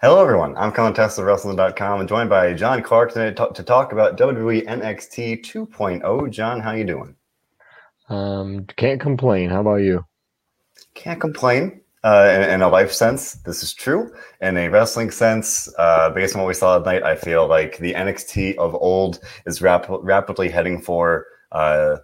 Hello, everyone. I'm Colin Testa of Wrestling.com and joined by John Clark today to, to talk about WWE NXT 2.0. John, how you doing? Um, can't complain. How about you? Can't complain. Uh, in, in, a life sense, this is true. In a wrestling sense, uh, based on what we saw tonight, I feel like the NXT of old is rap- rapidly heading for, uh,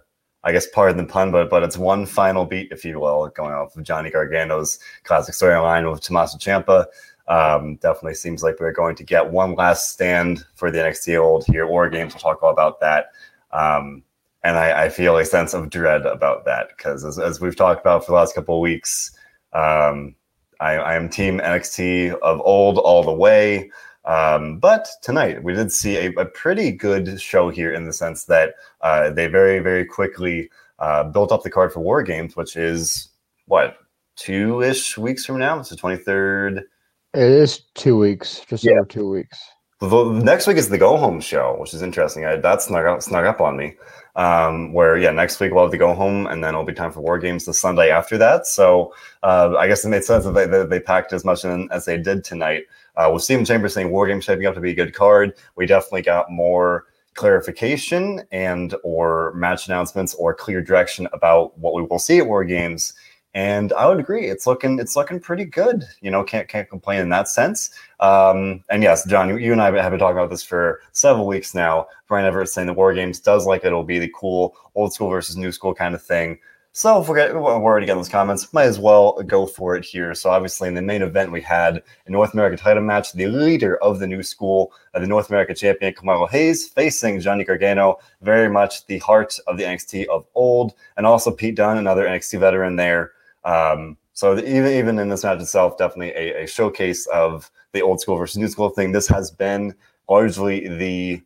I guess, pardon the pun, but but it's one final beat, if you will, going off of Johnny Gargano's classic storyline with Tommaso Ciampa. Um, definitely seems like we're going to get one last stand for the NXT old here. War Games, we'll talk all about that. Um, and I, I, feel a sense of dread about that because, as, as, we've talked about for the last couple of weeks, um, I, I, am Team NXT of old all the way. Um, but tonight we did see a, a, pretty good show here in the sense that uh, they very, very quickly uh, built up the card for War Games, which is what two ish weeks from now. It's the twenty third. It is two weeks, just yeah. over two weeks. The, next week is the go home show, which is interesting. I, that snuck up, snuck up on me. Um, where yeah, next week we'll have the go home, and then it'll be time for War Games the Sunday after that. So uh, I guess it made sense that they, they, they packed as much in as they did tonight. Uh, with Stephen Chambers saying War Games shaping up to be a good card, we definitely got more clarification and or match announcements or clear direction about what we will see at War Games and I would agree. It's looking it's looking pretty good. You know, can't can't complain in that sense. Um, and yes, John, you, you, and I have been talking about this for several weeks now. Brian Everett saying the War Games does like it'll be the cool old school versus new school kind of thing. So if we're, we're already getting those comments, might as well go for it here. So obviously in the main event, we had a North American title match. The leader of the new school, uh, the North American champion, Carmelo Hayes, facing Johnny Gargano, very much the heart of the NXT of old. And also Pete Dunne, another NXT veteran there. Um, so even even in this match itself, definitely a, a, showcase of the old school versus new school thing. This has been largely the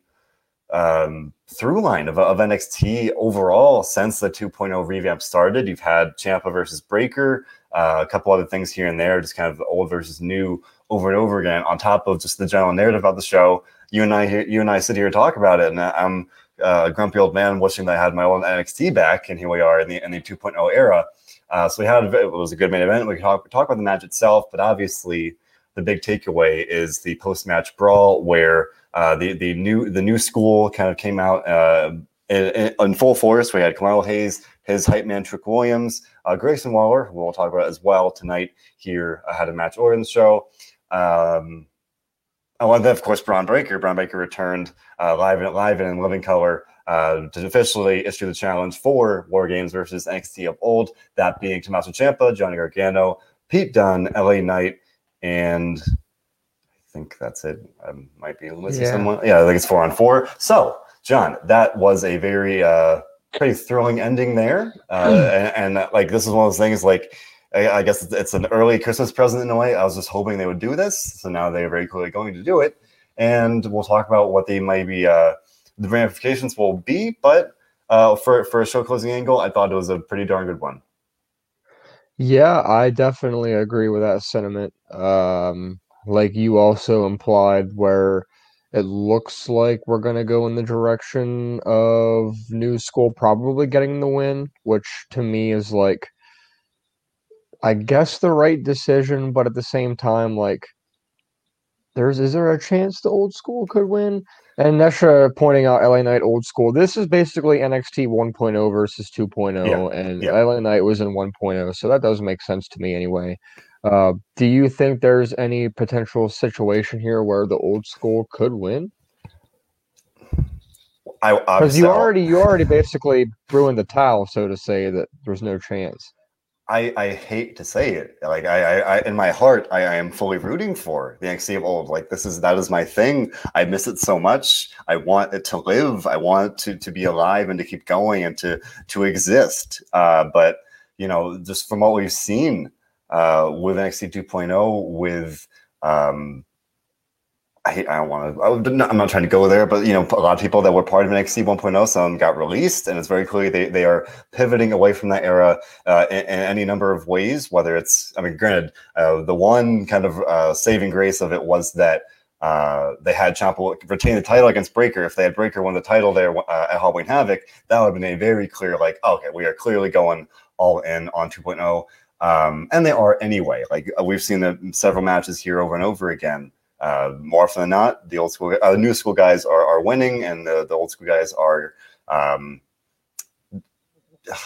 um, through line of, of NXT overall since the 2.0 revamp started. You've had Ciampa versus Breakker, uh, a couple other things here and there, just kind of old versus new over and over again. On top of just the general narrative of the show, you and I here, you and I sit here and talk about it, and I'm uh, a grumpy old man wishing that I had my own NXT back, and here we are in the in the 2.0 era. Uh, so we had it was a good main event. We can talk, talk about the match itself, but obviously the big takeaway is the post match brawl where uh, the the new the new school kind of came out uh, in, in, full force. We had Carmelo Hayes, his hype man Trick Williams, uh, Grayson Waller, who we'll talk about as well tonight. Here had a match order in the show. Um, and then, of course, Bron Breakker. Bron Breakker returned uh, live in live and in living color uh, to officially issue the challenge for War Games versus NXT of old, that being Tommaso Ciampa, Johnny Gargano, Pete Dunne, LA Knight, and I think that's it. I might be missing yeah. someone. Yeah, I think it's four on four. So, John, that was a very uh, pretty thrilling ending there, uh, and, and, like this is one of those things like. I, I guess it's an early Christmas present in a way. I was just hoping they would do this, so now they're very clearly going to do it, and we'll talk about what they might be uh, the ramifications will be. But uh, for for a show closing angle, I thought it was a pretty darn good one. Yeah, I definitely agree with that sentiment. Um, like you also implied, where it looks like we're going to go in the direction of New School probably getting the win, which to me is like, I guess the right decision, but at the same time, like, there's is there a chance the old school could win? And Nesha pointing out LA Knight old school. This is basically NXT 1.0 versus 2.0, yeah, and yeah. LA Knight was in 1.0, so that does make sense to me anyway. Uh, do you think there's any potential situation here where the old school could win? Because you already you already basically ruined the towel, so to say, that there's no chance. I, I hate to say it. Like I, I, in my heart, I, I, am fully rooting for the NXT of old. Like this is that is my thing. I miss it so much. I want it to live. I want to to be alive and to keep going and to to exist. Uh, but you know, just from what we've seen uh, with NXT 2.0, with um, I, I don't want to. I'm not trying to go there, but you know, a lot of people that were part of NXT 1.0, some got released, and it's very clear they, they are pivoting away from that era uh, in, in, any number of ways. Whether it's, I mean, granted, uh, the one kind of uh, saving grace of it was that uh, they had Ciampa retain the title against Breakker. If they had Breakker won the title there uh, at Halloween Havoc, that would have been a very clear, like, okay, we are clearly going all in on 2.0. Um, and they are anyway. Like we've seen the several matches here over and over again. Uh, more often than not, the old school, uh, new school guys are, are winning, and the, the old school guys are, um,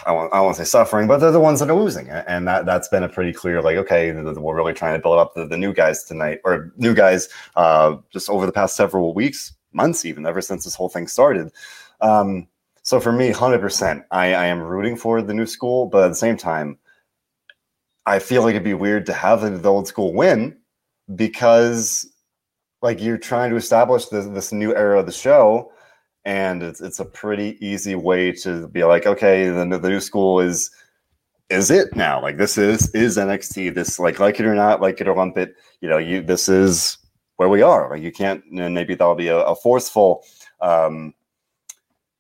I won't, I won't say suffering, but they're the ones that are losing, and that that's been a pretty clear, like, okay, we're really trying to build up the, the new guys tonight, or new guys, uh, just over the past several weeks, months, even ever since this whole thing started. Um, so for me, hundred percent, I, I am rooting for the new school, but at the same time, I feel like it'd be weird to have the old school win because like you're trying to establish this, this new era of the show and it's, it's a pretty easy way to be like okay the, the new school is is it now? Like this is is nxt this like like it or not like it or lump it you know you this is where we are. Like you can't and maybe that'll be a, a forceful um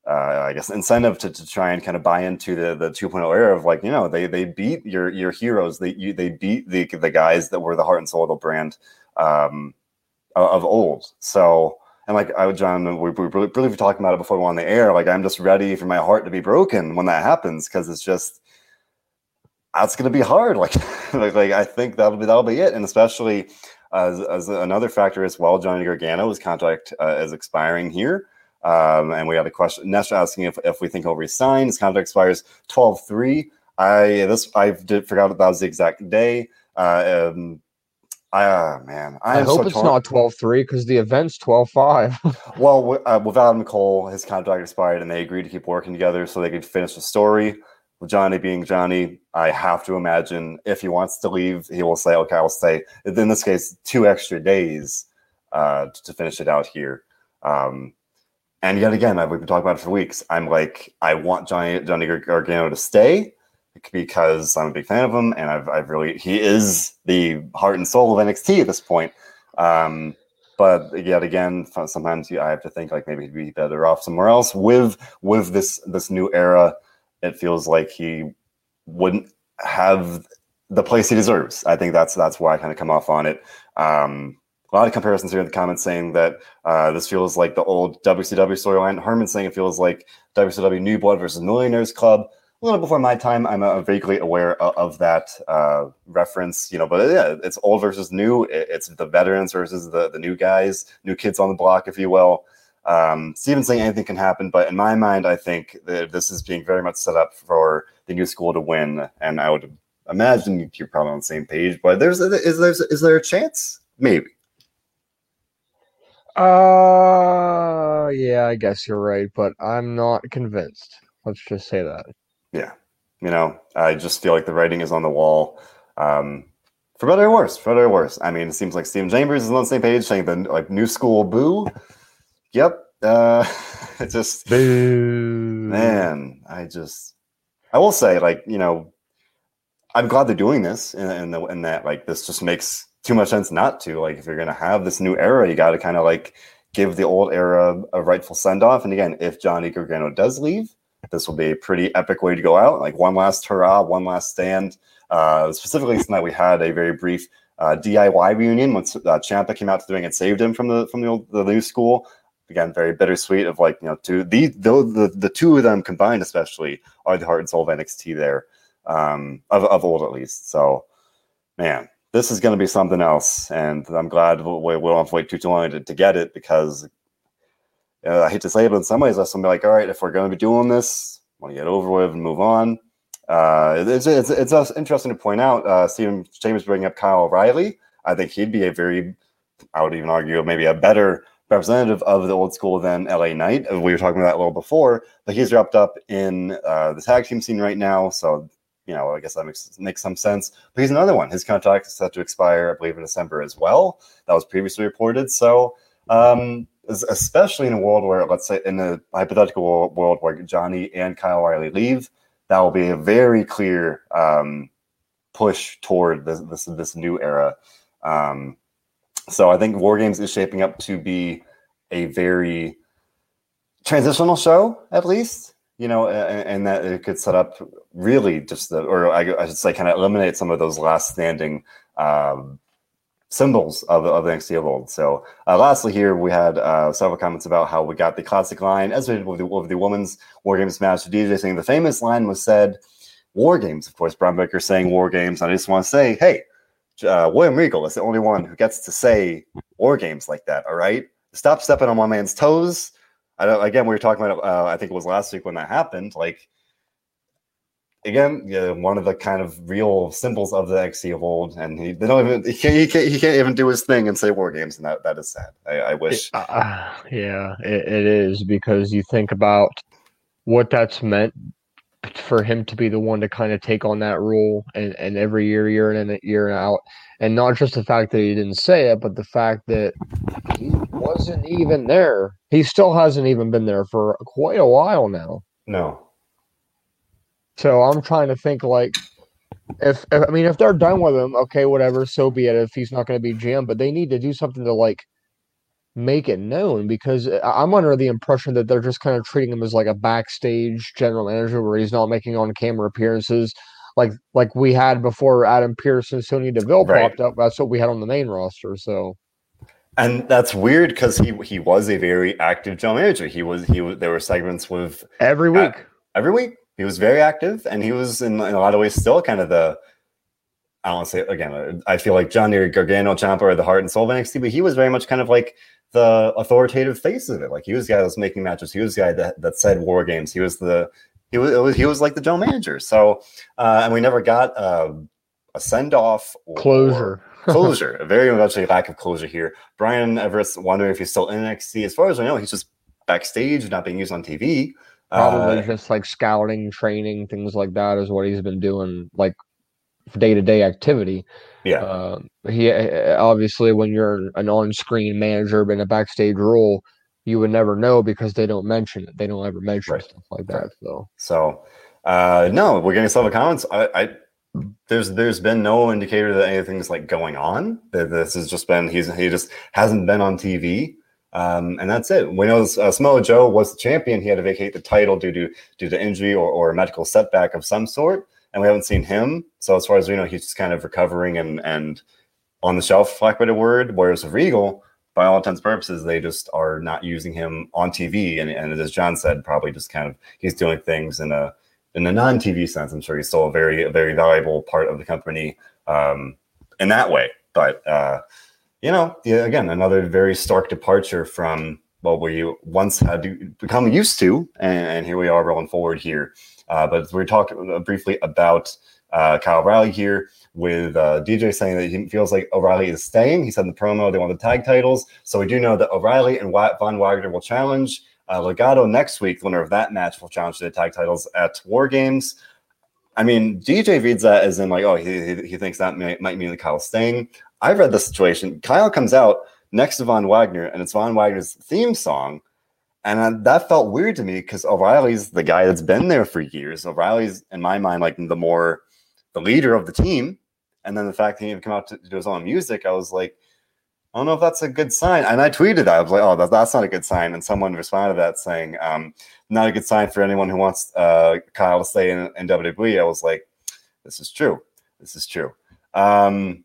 uh, I guess incentive to, to try and kind of buy into the the 2.0 era of like you know they they beat your your heroes. They you, they beat the the guys that were the heart and soul of the brand um, of old so and like I John we, we really, really talking about it before we went on the air like I'm just ready for my heart to be broken when that happens because it's just that's gonna be hard like, like like I think that'll be that'll be it and especially as, as another factor as well Johnny Gargano's contract uh, is expiring here um, and we had a question, Nestor asking if, if we think he'll resign. His contract expires 12 3. I this I did forgot that was the exact day. Uh, um, I, uh, man, I, I hope so it's torn. not 12 3 because the event's 12 5. well, uh, with Adam Cole, his contract expired and they agreed to keep working together so they could finish the story. With Johnny being Johnny, I have to imagine if he wants to leave, he will say, okay, I'll stay. In this case, two extra days uh, to finish it out here. Um, and yet again, we've been talking about it for weeks. I'm like, I want Johnny Johnny Gargano to stay because I'm a big fan of him, and I've I've really he is the heart and soul of NXT at this point. Um, but yet again, sometimes I have to think like maybe he'd be better off somewhere else. With with this this new era, it feels like he wouldn't have the place he deserves. I think that's that's why I kind of come off on it. Um, a lot of comparisons here in the comments saying that uh, this feels like the old WCW storyline. Herman saying it feels like WCW New Blood versus Millionaires Club. A little before my time, I'm uh, vaguely aware of, of that uh, reference, you know. But yeah, it's old versus new. It's the veterans versus the the new guys, new kids on the block, if you will. Um, saying anything can happen, but in my mind, I think that this is being very much set up for the new school to win, and I would imagine you're probably on the same page. But there's is there is there a chance? Maybe. Uh, yeah, I guess you're right, but I'm not convinced. Let's just say that. Yeah, you know, I just feel like the writing is on the wall. Um, for better or worse, for better or worse. I mean, it seems like Steven Chambers is on the same page saying the like new school boo. Yep. Uh, just boo. Man, I just I will say like you know, I'm glad they're doing this, and and, the, and that like this just makes too much sense not to. Like if you're gonna have this new era, you got to kind of like give the old era a rightful send off. And again, if Johnny Gargano does leave, this will be a pretty epic way to go out. Like one last hurrah, one last stand. Uh, specifically tonight, we had a very brief uh, DIY reunion once uh, Ciampa came out to the ring and saved him from the from the, old, the new school. Again, very bittersweet. Of like you know, two the the the, two of them combined, especially, are the heart and soul of NXT there, um, of of old at least. So, man, this is going to be something else, and I'm glad we, we won't have to wait too, too long to, to get it because uh, I hate to say it, but in some ways, I'm like, all right, if we're going to be doing this, I want to get over with and move on. Uh, it's, it's, it's interesting to point out. Uh, Steven James bringing up Kyle O'Reilly. I think he'd be a very, I would even argue, maybe a better representative of the old school than LA Knight. We were talking about that a little before, but he's wrapped up in uh, the tag team scene right now. So you know, I guess that makes makes some sense. But he's another one. His contract is set to expire, I believe, in December as well. That was previously reported. So, um, especially in a world where, let's say, in a hypothetical world where Johnny and Kyle O'Reilly leave, that will be a very clear um, push toward this, this this new era. Um, so I think War Games is shaping up to be a very transitional show, at least you know, and, and, that it could set up really just the, or I, I should say, kind of eliminate some of those last standing um, symbols of, of NXT of old. So, uh, lastly, here we had uh, several comments about how we got the classic line as we did with the, with the women's War Games match. DJ saying the famous line was said, War Games, of course, Bron Breakker saying War Games. I just want to say, hey, uh, William Regal is the only one who gets to say war games like that. All right, stop stepping on one man's toes. I don't. Again, we were talking about. Uh, I think it was last week when that happened. Like again, yeah, one of the kind of real symbols of the NXT of old, and he they don't even he can't, he can't, he can't even do his thing and say war games, and that that is sad. I, I wish. Uh, yeah, it, it is because you think about what that's meant for him to be the one to kind of take on that role and, and every year, year in and year out. And not just the fact that he didn't say it, but the fact that he wasn't even there. He still hasn't even been there for quite a while now. No. So I'm trying to think like if, if I mean if they're done with him, okay, whatever, so be it. If he's not going to be GM, but they need to do something to like make it known because I'm under the impression that they're just kind of treating him as like a backstage general manager where he's not making on camera appearances like like we had before Adam Pearce and Sonya Deville right. popped up. That's what we had on the main roster. So and that's weird because he he was a very active general manager. He was he was there were segments with every week. Uh, every week. He was very active and he was in, in a lot of ways still kind of the I don't want to say again. I feel like Johnny Gargano, Ciampa, or the heart and soul of NXT, but he was very much kind of like the authoritative face of it. Like he was the guy that was making matches. He was the guy that, that said war games. He was the he was, was he was like the general manager. So uh, and we never got uh, a send off closure. closure. Very much a lack of closure here. Brian Everett's wondering if he's still in NXT. As far as I know, he's just backstage, not being used on TV. Probably uh, just like scouting, training, things like that is what he's been doing, like day to day activity. Yeah. Uh, he obviously when you're an on-screen manager in a backstage role, you would never know because they don't mention it. They don't ever mention right. stuff like that. Right. So, so uh, no, we're getting some comments. I, I there's there's been no indicator that anything's like going on. That this has just been he's he just hasn't been on TV. Um, and that's it. We know uh, Samoa Joe was the champion. He had to vacate the title due to due to injury or, or a medical setback of some sort and we haven't seen him. So as far as we know, he's just kind of recovering and and on the shelf, lack like a word. Whereas of Regal, by all intents and purposes, they just are not using him on TV. And, and as John said, probably just kind of he's doing things in a in a non-TV sense. I'm sure he's still a very a very valuable part of the company um, in that way. But uh, you know, again, another very stark departure from what we once had become used to, and, and here we are rolling forward here. Uh, but we talked uh, briefly about uh, Kyle O'Reilly here with uh, DJ saying that he feels like O'Reilly is staying. He said in the promo they want the tag titles. So we do know that O'Reilly and Von Wagner will challenge. Uh, Legado next week, the winner of that match will challenge the tag titles at War Games. I mean, DJ reads that as in like, oh, he, he thinks that may, might mean that Kyle's staying. I've read the situation. Kyle comes out next to Von Wagner, and it's Von Wagner's theme song and that felt weird to me because O'Reilly's the guy that's been there for years. O'Reilly's, in my mind, like the more the leader of the team. And then the fact that he even come out to do his own music, I was like, I don't know if that's a good sign. And I tweeted that. I was like, oh, that, that's not a good sign. And someone responded to that saying, um, not a good sign for anyone who wants uh, Kyle to stay in, in WWE. I was like, this is true. This is true. Um,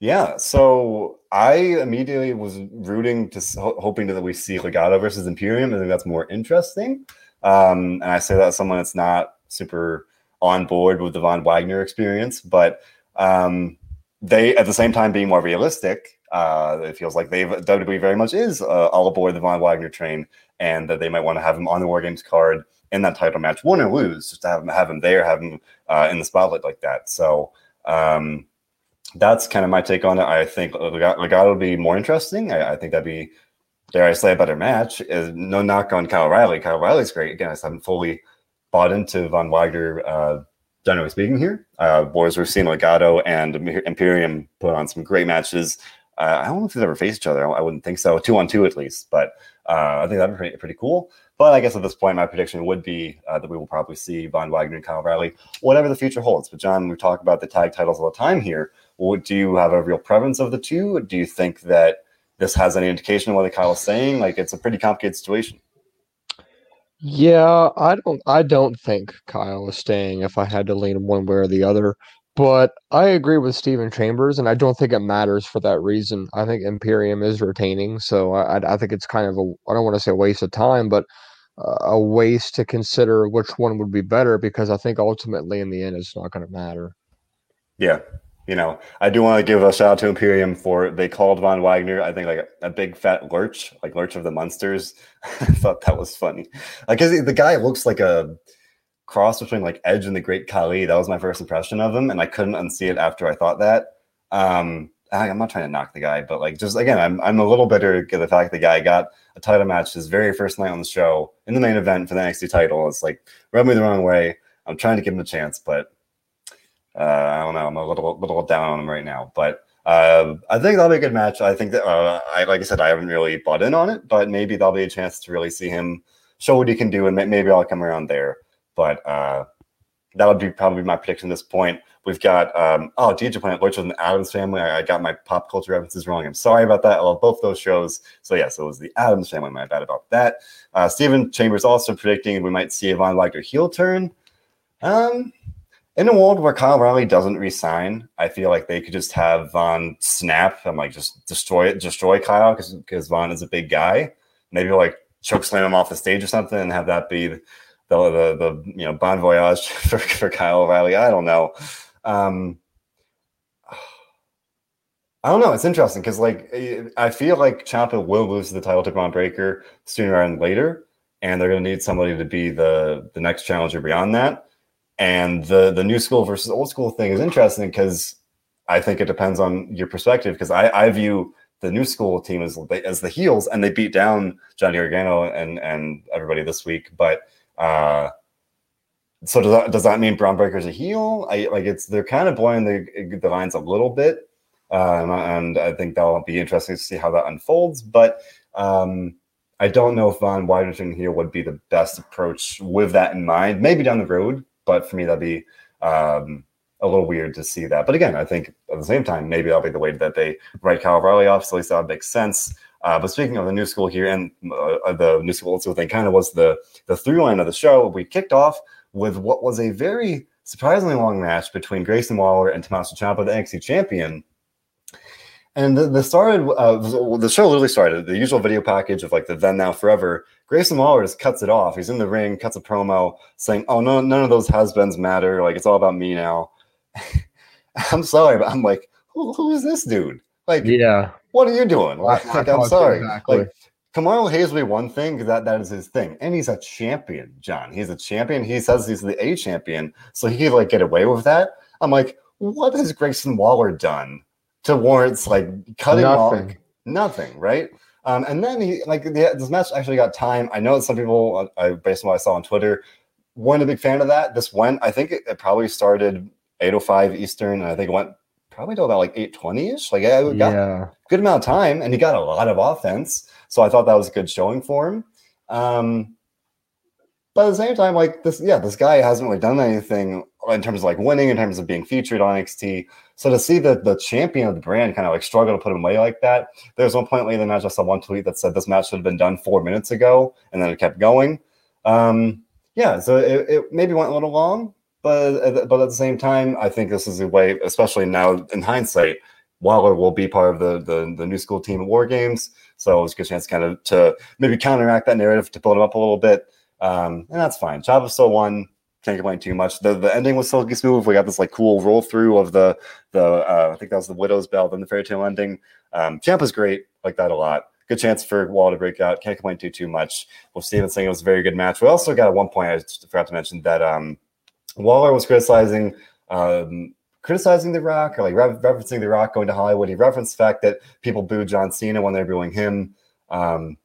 yeah. So I immediately was rooting to hoping that we see Legado versus Imperium. I think that's more interesting. Um, and I say that as someone that's not super on board with the Von Wagner experience, but um, they at the same time being more realistic. Uh, it feels like they've WWE very much is uh, all aboard the Von Wagner train, and that they might want to have him on the War Games card in that title match, win or lose, just to have him have him there, have him uh, in the spotlight like that. So. Um, that's kind of my take on it. I think Legado will be more interesting. I, I, think that'd be, dare I say, a better match. Is no knock on Kyle Riley. Kyle Riley's great. Again, I haven't fully bought into Von Wagner, uh, generally speaking here. Uh, whereas we've seen Legado and Imperium put on some great matches. Uh, I don't know if they've ever faced each other. I wouldn't think so. Two on two at least. But uh, I think that'd be pretty, pretty cool. But I guess at this point, my prediction would be uh, that we will probably see Von Wagner and Kyle Riley, whatever the future holds. But John, we talk about the tag titles all the time here. What, do you have a real preference of the two? Do you think that this has any indication of what Kyle is saying? Like it's a pretty complicated situation. Yeah, I don't I don't think Kyle is staying if I had to lean one way or the other. But I agree with Stephen Chambers, and I don't think it matters for that reason. I think Imperium is retaining, so I, I think it's kind of a I don't want to say a waste of time, but a waste to consider which one would be better because I think ultimately in the end it's not going to matter. Yeah, you know, I do want to give a shout out to Imperium for they called Von Wagner, I think, like a, a big fat lurch, like Lurch of the Munsters. I thought that was funny. Like, the guy looks like a cross between like Edge and the Great Khali. That was my first impression of him, and I couldn't unsee it after I thought that. Um, I, am not trying to knock the guy, but like, just again, I'm, I'm a little bitter at the fact the guy got a title match his very first night on the show in the main event for the NXT title. It's like, rub me the wrong way. I'm trying to give him a chance, but uh, I don't know. I'm a little little down on him right now, but uh, I think that'll be a good match. I think that uh, I like I said, I haven't really bought in on it, but maybe that'll be a chance to really see him show what he can do, and maybe I'll come around there. But uh, that would be probably my prediction at this point. We've got um, oh DJ Planet, which was an Addams Family. I, I, got my pop culture references wrong. I'm sorry about that. I love both those shows. So yes, yeah, so it was the Addams Family. My bad about that. Uh, Stephen Chambers also predicting we might see a Von Wagner heel turn. Um, in a world where Kyle Riley doesn't resign, I feel like they could just have Von snap and like just destroy it, destroy Kyle because because Von is a big guy. Maybe like choke slam him off the stage or something and have that be the the, the you know bon voyage for, for Kyle O'Reilly. I don't know. Um, I don't know. It's interesting because like I feel like Ciampa will lose the title to Bron Breakker sooner than later, and they're going to need somebody to be the the next challenger beyond that. And the the new school versus old school thing is interesting because I think it depends on your perspective. Because I, I view the new school team as as the heels, and they beat down Johnny Gargano and and everybody this week. But uh, so does that does that mean Bron Breakker's a heel? I like it's they're kind of blowing the the lines a little bit, um, and I think that'll be interesting to see how that unfolds. But um, I don't know if Von Wagner here would be the best approach with that in mind. Maybe down the road, but for me, that'd be um, a little weird to see that. But again, I think at the same time, maybe that'll be the way that they write Kyle O'Reilly off. So at least that makes sense. Uh, but speaking of the new school here and uh, the new school, so thing kind of was the the through line of the show. We kicked off with what was a very surprisingly long match between Grayson Waller and Tommaso Ciampa, the NXT champion. And the, the started uh, the show literally started the usual video package of like the then now forever. Grayson Waller just cuts it off. He's in the ring, cuts a promo saying, "Oh no, none of those has-beens matter. Like it's all about me now." I'm sorry, but I'm like, who, who is this dude? Like, yeah, what are you doing? Like, like I'm sorry. Exactly. Like, Carmelo Hayes will be one thing because that, that is his thing. And he's a champion, John. He's a champion. He says he's the A champion. So he could like get away with that. I'm like, what has Grayson Waller done to warrant like cutting nothing. off nothing, right? Um, and then he like the, this match actually got time. I know that some people, uh, based on what I saw on Twitter, weren't a big fan of that. This went, I think it, it probably started 8:05 Eastern, and I think it went probably to about like 8:20 ish. Like yeah, got yeah. good amount of time, and he got a lot of offense. So I thought that was a good showing for him. Um, but at the same time, like this, yeah, this guy hasn't really done anything in terms of like winning, in terms of being featured on NXT. So to see that the champion of the brand kind of like struggle to put him away like that, there's one point late in the match I saw one tweet that said this match should have been done four minutes ago, and then it kept going. Um, yeah, so it, it maybe went a little long, but but at the same time, I think this is a way, especially now in hindsight, Waller will be part of the the, the new school team at War Games, so it's a good chance kind of to maybe counteract that narrative to build him up a little bit. Um, and that's fine. Ciampa still won. Can't complain too much. The the ending was silky smooth. We got this like cool roll through of the the uh, I think that was the Willow's Bell, then the fairy tale ending. Um, Ciampa's great. Like that a lot. Good chance for Wall to break out. Can't complain too too much. Well, Steven saying it was a very good match. We also got at one point I forgot to mention that um, Waller was criticizing um, criticizing The Rock or like re- referencing The Rock going to Hollywood. He referenced the fact that people booed John Cena when they're booing him. Um,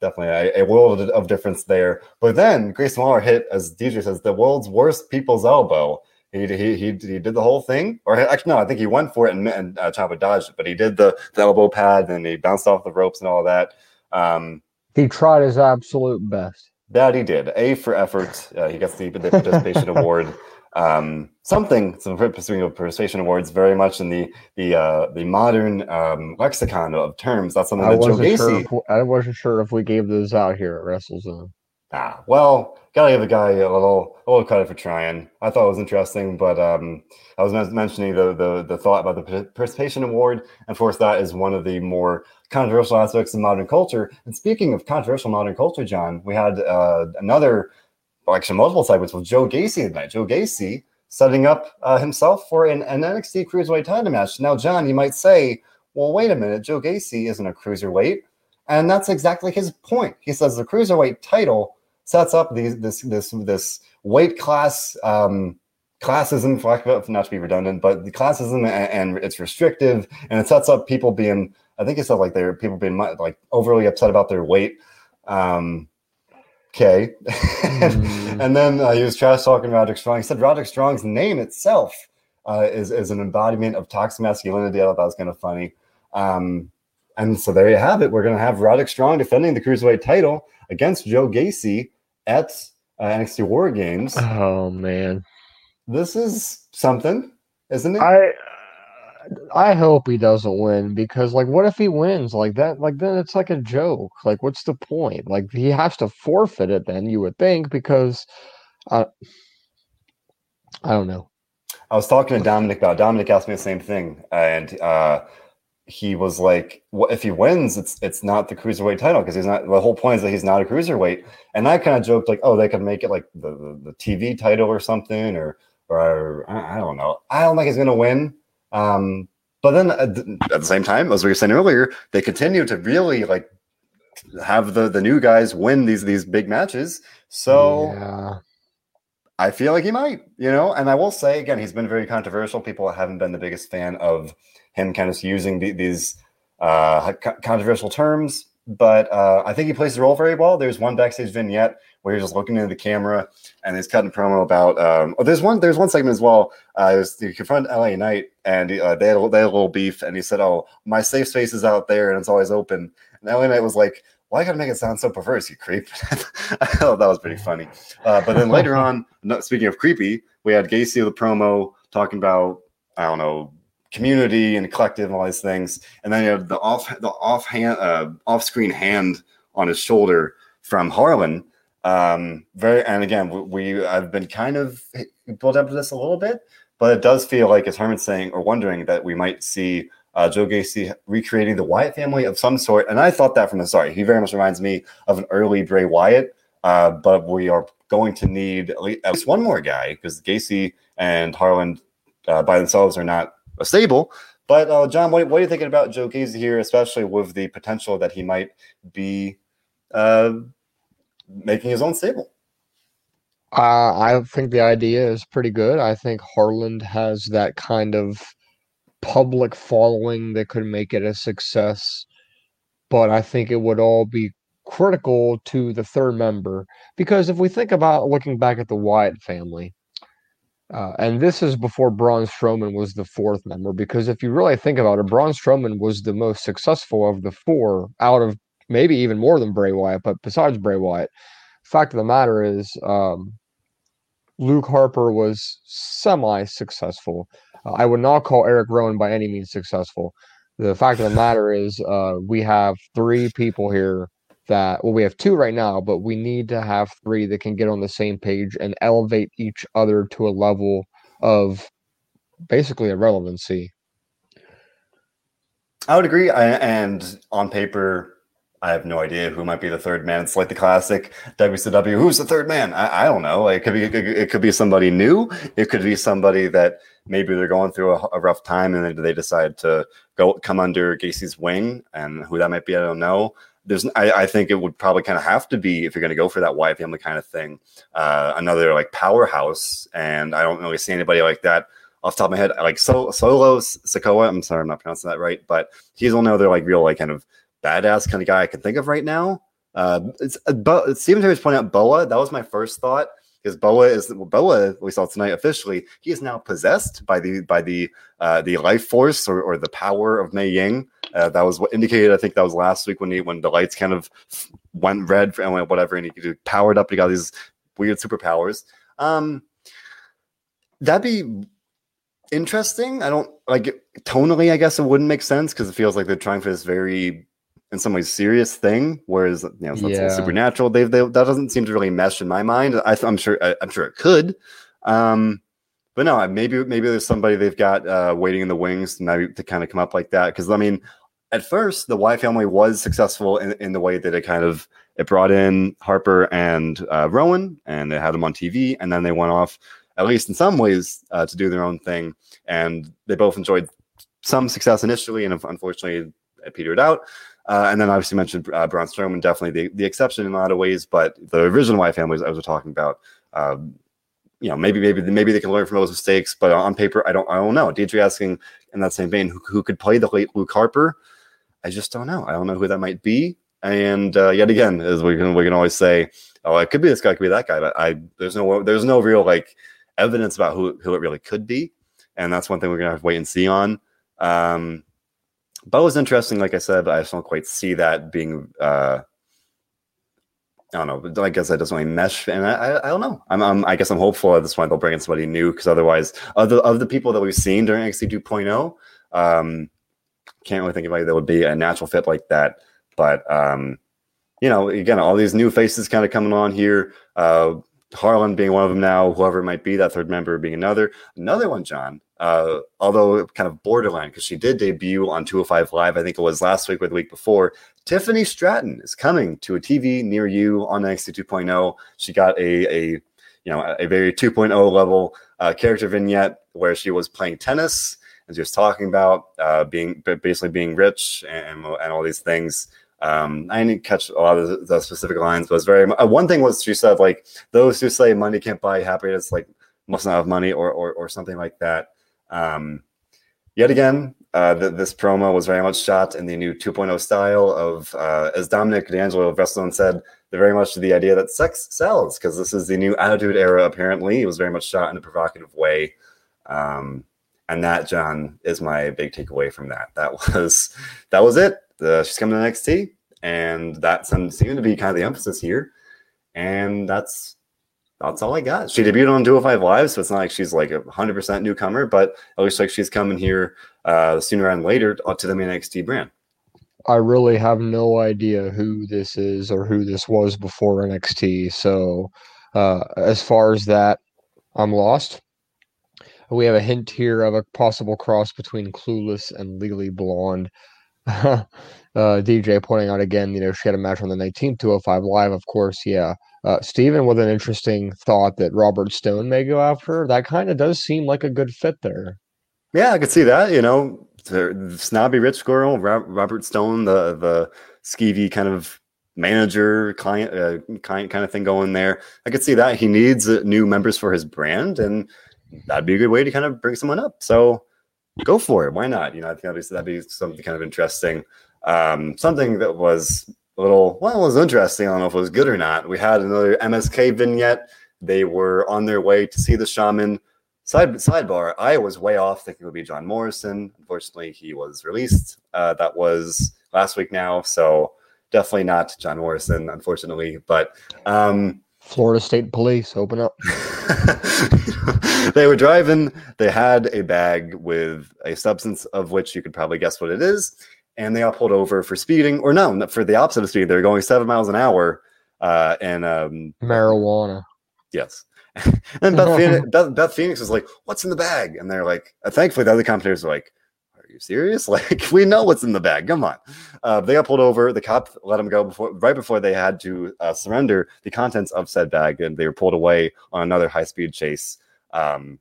definitely a, a, world of difference there. But then Grayson Waller hit, as DJ says, the world's worst people's elbow. He, he, he, he did the whole thing, or actually no, I think he went for it and, and uh, Ciampa dodged it, but he did the, the elbow pad and he bounced off the ropes and all that. Um, he tried his absolute best. That he did. A for effort. Uh, he gets the, the participation award um, something some pursuing of participation awards very much in the the uh, the modern um, lexicon of terms. That's something I that Joe Gacy. Sure if, I wasn't sure if we gave those out here at WrestleZone. Ah, well, gotta give the guy a little a little credit for trying. I thought it was interesting, but um, I was mentioning the, the the thought about the participation award, and of course, that is one of the more controversial aspects of modern culture. And speaking of controversial modern culture, John, we had uh, another actually multiple segments with Joe Gacy tonight. Joe Gacy setting up uh, himself for an, an NXT Cruiserweight title match. Now, John, you might say, well, wait a minute, Joe Gacy isn't a cruiserweight. And that's exactly his point. He says the cruiserweight title sets up these, this this this weight class um, classism, for not to be redundant, but the classism and, and, it's restrictive, and it sets up people being. I think it said like they're people being like overly upset about their weight. Um, okay, mm. and then uh, he was trash talking Roderick Strong. He said Roderick Strong's name itself uh, is is an embodiment of toxic masculinity. I thought that was kind of funny. Um, and so there you have it. We're going to have Roderick Strong defending the cruiserweight title against Joe Gacy at uh, NXT War Games. Oh man, this is something, isn't it? I I hope he doesn't win because, like, what if he wins like that? Like, then it's like a joke. Like, what's the point? Like, he has to forfeit it. Then you would think because, uh, I don't know. I was talking to Dominic about. Dominic asked me the same thing, and uh, he was like, if he wins, it's it's not the cruiserweight title because he's not. The whole point is that he's not a cruiserweight. And I kind of joked like, oh, they could make it like the, the, the TV title or something, or or I, don't know. I don't think he's to win. Um, but then at the, at the, same time, as we were saying earlier, they continue to really like have the the new guys win these these big matches. So. Yeah. I feel like he might, you know, and I will say again, he's been very controversial. People haven't been the biggest fan of him kind of using the, these uh, controversial terms. But uh, I think he plays the role very well. There's one backstage vignette where he's just looking into the camera and he's cutting promo about. Um, oh, there's one. There's one segment as well. Uh, was, he confronted LA Knight and uh, they, had a, they had a little beef, and he said, "Oh, my safe space is out there and it's always open." And LA Knight was like, why well, gotta make it sound so perverse, you creep? I thought that was pretty funny. Uh, but then later on, speaking of creepy, we had Gacy with the promo talking about I don't know community and collective and all these things. And then you have the off the off hand uh, off screen hand on his shoulder from Harland. Um, very and again, we, I've been kind of built up to this a little bit, but it does feel like as Herman's saying or wondering that we might see uh, Joe Gacy recreating the Wyatt family of some sort. And I thought that from the start. He very much reminds me of an early Bray Wyatt, uh, but we are going to need at least one more guy because Gacy and Harland uh, by themselves are not a stable. But uh, John, what, what, are you thinking about Joe Gacy here, especially with the potential that he might be uh, making his own stable? Uh, I think the idea is pretty good. I think Harland has that kind of public following that could make it a success. But I think it would all be critical to the third member because if we think about looking back at the Wyatt family, uh, and this is before Braun Strowman was the fourth member, because if you really think about it, Braun Strowman was the most successful of the four out of maybe even more than Bray Wyatt, but besides Bray Wyatt. Fact of the matter is, um, Luke Harper was semi successful. Uh, I would not call Eric Rowan by any means successful. The fact of the matter is, uh, we have three people here that well we have two right now but we need to have three that can get on the same page and elevate each other to a level of basically irrelevancy i would agree I, and on paper I have no idea who might be the third man. It's like the classic WCW. Who's the third man? I, I don't know. It could be it could be somebody new. It could be somebody that maybe they're going through a, a rough time and they, they decide to go come under Gacy's wing. And who that might be, I don't know there's I, I, think it would probably kind of have to be if you're going to go for that Wyatt family kind of thing, uh, another like powerhouse, and I don't really see anybody like that off top of my head. Like so, Solo Sikoa, I'm sorry, I'm not pronouncing that right, but he's only other like real like kind of badass kind of guy I can think of right now. Uh, it's uh, but Stephen pointing out Boa. That was my first thought because Boa is well, Boa we saw tonight officially. He is now possessed by the by the uh, the life force or, or the power of Mei Ying. Uh, that was what indicated. I think that was last week when he when the lights kind of went red for and whatever, and he could powered up. He got these weird superpowers. Um, that'd be interesting. I don't like tonally. I guess it wouldn't make sense because it feels like they're trying for this very in some ways serious thing, whereas you know yeah. supernatural. They've they, that doesn't seem to really mesh in my mind. I, am sure I, am sure it could, um, but no, maybe maybe there's somebody they've got uh, waiting in the wings maybe to kind of come up like that. Because I mean, at first the Y family was successful in, in the way that it kind of it brought in Harper and uh, Rowan, and they had them on TV, and then they went off at least in some ways, uh, to do their own thing. And they both enjoyed some success initially, and unfortunately, it petered out. Uh, and then obviously mentioned uh, Braun Strowman, definitely the, the exception in a lot of ways, but the original Wyatt families I was talking about, um, you know, maybe maybe maybe they can learn from those mistakes, but on paper, I don't I don't know. Deidre asking in that same vein, who, who could play the late Luke Harper? I just don't know. I don't know who that might be. And uh, yet again, as we can we can always say, oh, it could be this guy, it could be that guy, but I there's no there's no real like evidence about who who it really could be, and that's one thing we're gonna have to wait and see on. Um, but it was interesting, like I said, but I just don't quite see that being. Uh, I don't know. I guess that doesn't really mesh, and I, I, I don't know. I'm, I'm, i guess I'm hopeful at this point they'll bring in somebody new because otherwise, of the of the people that we've seen during NXT 2.0, um, can't really think of anybody that would be a natural fit like that. But um, you know, again, all these new faces kind of coming on here. Uh, Harland being one of them now, whoever it might be, that third member being another. Another one, John, uh, although kind of borderline because she did debut on 205 Live, I think it was last week or the week before. Tiffany Stratton is coming to a TV near you on NXT 2.0. She got a, a you know a very 2.0 level uh, character vignette where she was playing tennis and she was talking about uh, being basically being rich and, and all these things. Um, I didn't catch a lot of the, specific lines, but it's very uh, one thing was she said like those who say money can't buy happiness like must not have money or or, or something like that. Um, yet again, uh, this promo was very much shot in the new 2.0 style of, uh, as Dominic D'Angelo of WrestleZone said, very much to the idea that sex sells because this is the new attitude era. Apparently, it was very much shot in a provocative way, um, and that John is my big takeaway from that. That was that was it. she's coming to NXT, and that seemed to be kind of the emphasis here, and that's that's all I got. She debuted on 205 Live, so it's not like she's like a 100% newcomer, but it looks like she's coming here uh, sooner and later to the NXT brand. I really have no idea who this is or who this was before NXT. So, uh, as far as that, I'm lost. We have a hint here of a possible cross between Clueless and Legally Blonde. uh, DJ pointing out again, you know, she had a match on the 19th, 205 Live, of course. Yeah. Uh, Stephen with an interesting thought that Robert Stone may go after. That kind of does seem like a good fit there. Yeah, I could see that. You know, the snobby rich girl, Robert Stone, the the skeevy kind of manager client uh, kind kind of thing going there. I could see that he needs uh, new members for his brand, and that'd be a good way to kind of bring someone up. So go for it. Why not? You know, I think be, that'd be something kind of interesting. Um, something that was a little, well, was interesting. I don't know if it was good or not. We had another MSK vignette. They were on their way to see the shaman. Side sidebar, I was way off thinking it would be John Morrison. Unfortunately, he was released. Uh, that was last week now, so definitely not John Morrison, unfortunately. But um, Florida State Police, open up. they were driving. They had a bag with a substance of which you could probably guess what it is and they all pulled over for speeding, or no, for the opposite of speed. They were going seven miles an hour, uh, and um, marijuana. Yes. and Beth Phoenix, Beth, Beth Phoenix was like, "What's in the bag?" And they're like, uh, thankfully, the other commentators were like, "Are you serious? Like, we know what's in the bag. Come on." Uh, they got pulled over. The cop let them go before, right before they had to uh, surrender the contents of said bag, and they were pulled away on another high speed chase. Um,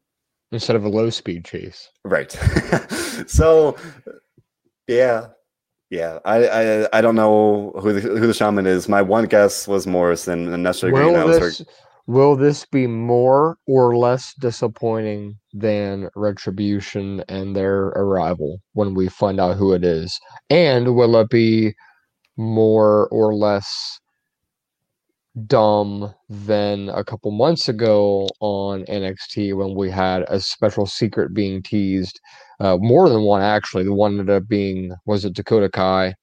Instead of a low speed chase, right? so, yeah, yeah, I, I I don't know who the, who the shaman is. My one guess was Morrison, and necessarily will this, will this be more or less disappointing than Retribution and their arrival when we find out who it is? And will it be more or less dumb than a couple months ago on NXT when we had a special secret being teased uh, more than one actually. The one ended up being was it Dakota Kai,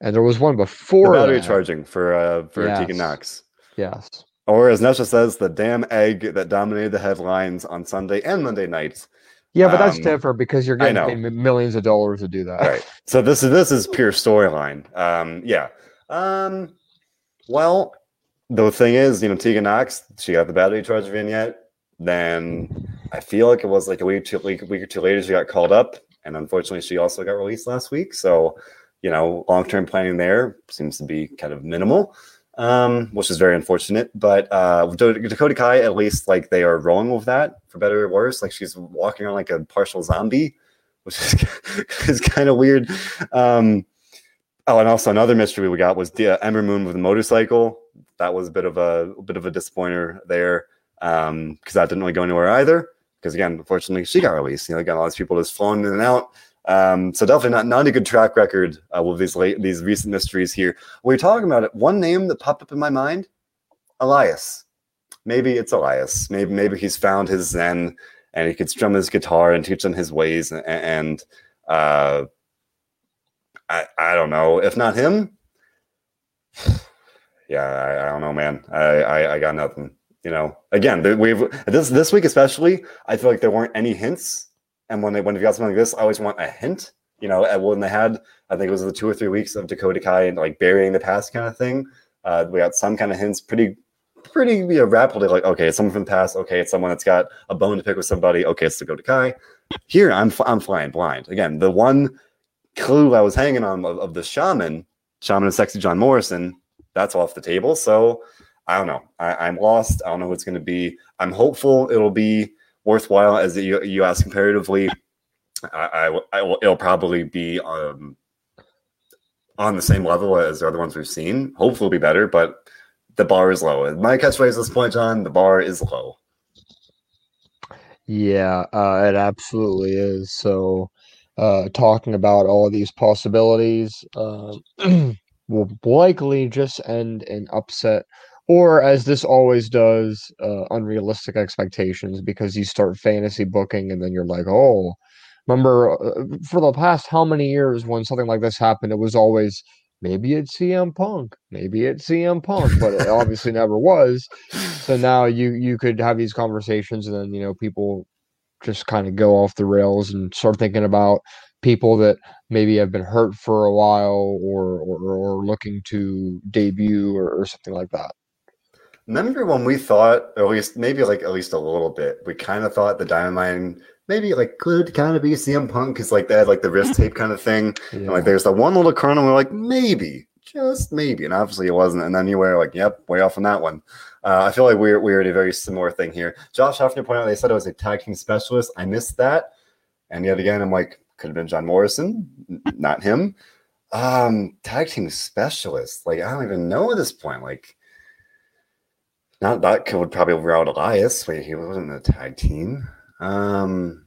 and there was one before the battery that. charging for uh, for yes. Tegan Knox. Yes. Or as Nesha says, the damn egg that dominated the headlines on Sunday and Monday nights. Yeah, but that's um, different because you're getting paid millions of dollars to do that. Right. So this is this is pure storyline. Um, yeah. Um, well, the thing is, you know, Tegan Knox, she got the battery charge vignette. Then I feel like it was like a week, two, week, week or two later, she got called up, and unfortunately, she also got released last week. So, you know, long term planning there seems to be kind of minimal. Um, which is very unfortunate. But uh, Dakota Kai, at least, like they are rolling with that for better or worse. Like she's walking around like a partial zombie, which is, is kind of weird. Um, oh, and also another mystery we got was the uh, Ember Moon with a motorcycle. That was a bit of a, a bit of a disappointer there because um, that didn't really go anywhere either. Because again, unfortunately, she got released. You know, again, a lot of people just flown in and out. Um, so definitely not not a good track record uh, with these late these recent mysteries here. We're talking about it. One name that popped up in my mind, Elias. Maybe it's Elias. Maybe maybe he's found his zen and he could strum his guitar and teach them his ways. And, and uh, I I don't know. If not him, yeah, I, I don't know, man. I, I I got nothing. You know, again, we've this this week especially. I feel like there weren't any hints and when they when they got something like this, I always want a hint. You know, when they had, I think it was the two or three weeks of Dakota Kai and like burying the past kind of thing. Uh, we got some kind of hints pretty pretty you know, rapidly like okay it's someone from the past okay it's someone that's got a bone to pick with somebody okay it's Dakota Kai here I'm I'm flying blind again the one clue I was hanging on of, of the shaman shaman and sexy John Morrison that's off the table so I don't know I, I'm lost I don't know who it's going to be I'm hopeful it'll be worthwhile as you, you ask comparatively. I, I, I will, it'll probably be um, on the same level as the other ones we've seen. Hopefully, it'll be better, but the bar is low. My catchphrase at this point, John, the bar is low. Yeah, uh, it absolutely is. So, uh, talking about all these possibilities uh, will likely just end in upset or as this always does, uh, unrealistic expectations because you start fantasy booking and then you're like, oh, remember uh, for the past how many years when something like this happened, it was always maybe it's CM Punk, maybe it's CM Punk, but it obviously never was. So now you you could have these conversations and then you know people just kind of go off the rails and start thinking about people that maybe have been hurt for a while or or, or looking to debut or, or something like that. Remember when we thought, or at least maybe like at least a little bit, we kind of thought the Diamond Mine maybe like could kind of be CM Punk because like they had like the wrist tape kind of thing, yeah. and like there's that one little kernel. We're like maybe, just maybe, and obviously it wasn't. And then you were like, yep, way off on that one. Uh, I feel like we're we're at a very similar thing here. Josh Hefner pointed out they said it was a tag team specialist. I missed that, and yet again, I'm like, could have been John Morrison, not him. Um, tag team specialist. Like I don't even know at this point. Like not that would probably override Elias. Wait, he wasn't in the tag team. Um,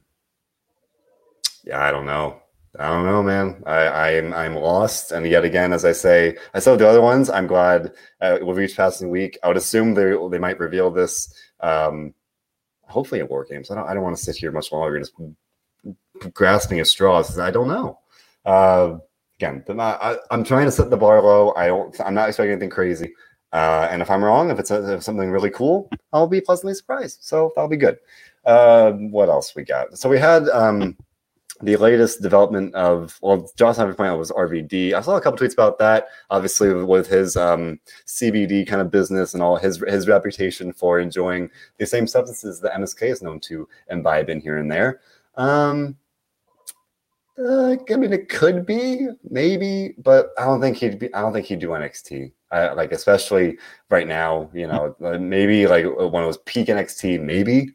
yeah, I don't know. I don't know, man. I, I'm I'm lost, and yet again, as I say, I saw the other ones. I'm glad uh, we'll reach passing week. I would assume they they might reveal this. Um, hopefully at War Games. I don't I don't want to sit here much longer just grasping at straws. I don't know. Uh, again, I, I'm trying to set the bar low. I don't. I'm not expecting anything crazy. Uh, and if I'm wrong, if it's, a, if something really cool, I'll be pleasantly surprised. So that'll be good. Uh, what else we got? So we had um, the latest development of well, point out was RVD. I saw a couple tweets about that. Obviously, with his um, CBD kind of business and all his his reputation for enjoying the same substances that MSK is known to imbibe in here and there. Um, uh, I mean, it could be maybe, but I don't think he'd be. I don't think he'd do NXT. I, like especially right now, you know, maybe like when it was peak NXT, maybe,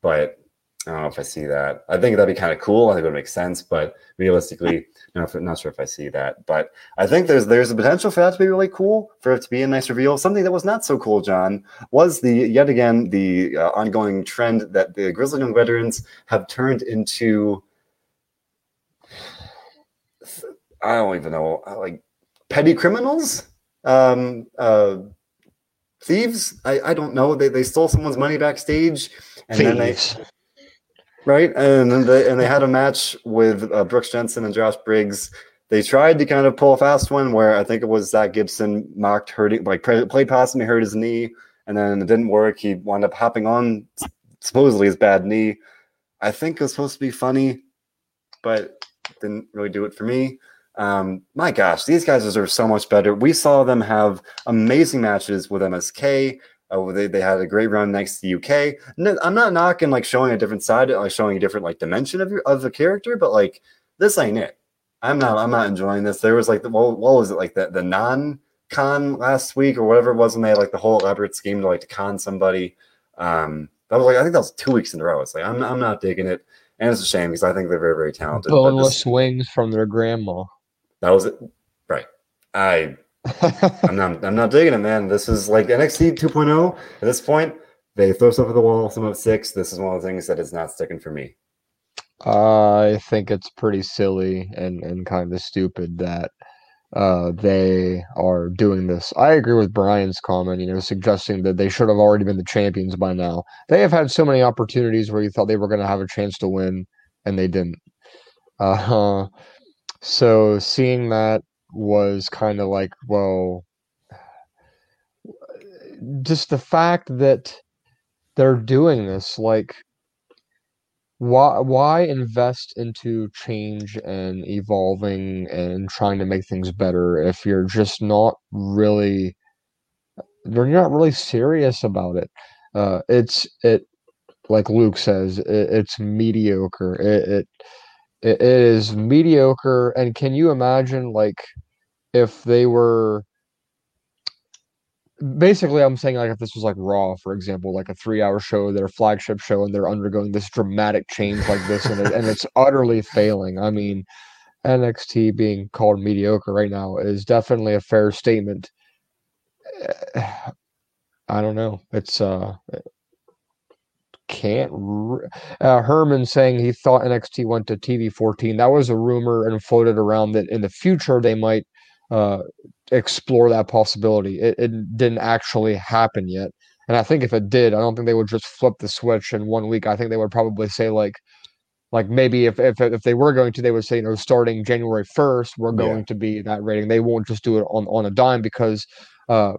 but I don't know if I see that. I think that'd be kind of cool. I think it would make sense, but realistically, no, not sure if I see that. But I think there's there's a potential for that to be really cool, for it to be a nice reveal. Something that was not so cool, John, was the yet again the uh, ongoing trend that the Grizzled Young Veterans have turned into I don't even know, uh, like petty criminals, um, uh, thieves. I, I don't know. They, they stole someone's money backstage, and thieves. then they right, and then they and they had a match with uh, Brooks Jensen and Josh Briggs. They tried to kind of pull a fast one where I think it was Zack Gibson mocked hurting, like played past him, he hurt his knee, and then it didn't work. He wound up hopping on supposedly his bad knee. I think it was supposed to be funny, but didn't really do it for me. Um, my gosh, these guys deserve so much better. We saw them have amazing matches with MSK. Uh, they, they had a great run next to the UK. No, I'm not knocking like showing a different side, like showing a different like dimension of your of the character, but like this ain't it. I'm not I'm not enjoying this. There was like the what, what was it like the the non con last week or whatever it was when they had like the whole elaborate scheme to like to con somebody. Um, that was like I think that was two weeks in a row. It's like I'm I'm not digging it, and it's a shame because I think they're very very talented. Boneless wings from their grandma. That was it, right? I I'm not I'm not digging it, man. This is like NXT 2.0 at this point. They throw stuff at the wall, some of six. This is one of the things that is not sticking for me. I think it's pretty silly and, and kind of stupid that uh, they are doing this. I agree with Brian's comment, you know, suggesting that they should have already been the champions by now. They have had so many opportunities where you thought they were going to have a chance to win, and they didn't. Uh, so seeing that was kind of like, well, just the fact that they're doing this, like, why why invest into change and evolving and trying to make things better if you're just not really you're not really serious about it? Uh it's it like luke says it, it's mediocre. It, it it is mediocre and can you imagine like if they were basically i'm saying like if this was like raw for example like a three hour show their flagship show and they're undergoing this dramatic change like this and, it, and it's utterly failing. I mean nxt being called mediocre right now is definitely a fair statement. I don't know. It's uh can't re- uh, herman saying he thought nxt went to tv 14 that was a rumor and floated around that in the future they might uh, explore that possibility. It, it didn't actually happen yet. And I think if it did, I don't think they would just flip the switch in one week. I think they would probably say like, like maybe if if if they were going to, they would say you know starting January first, we're going yeah. to be that rating. They won't just do it on on a dime because uh,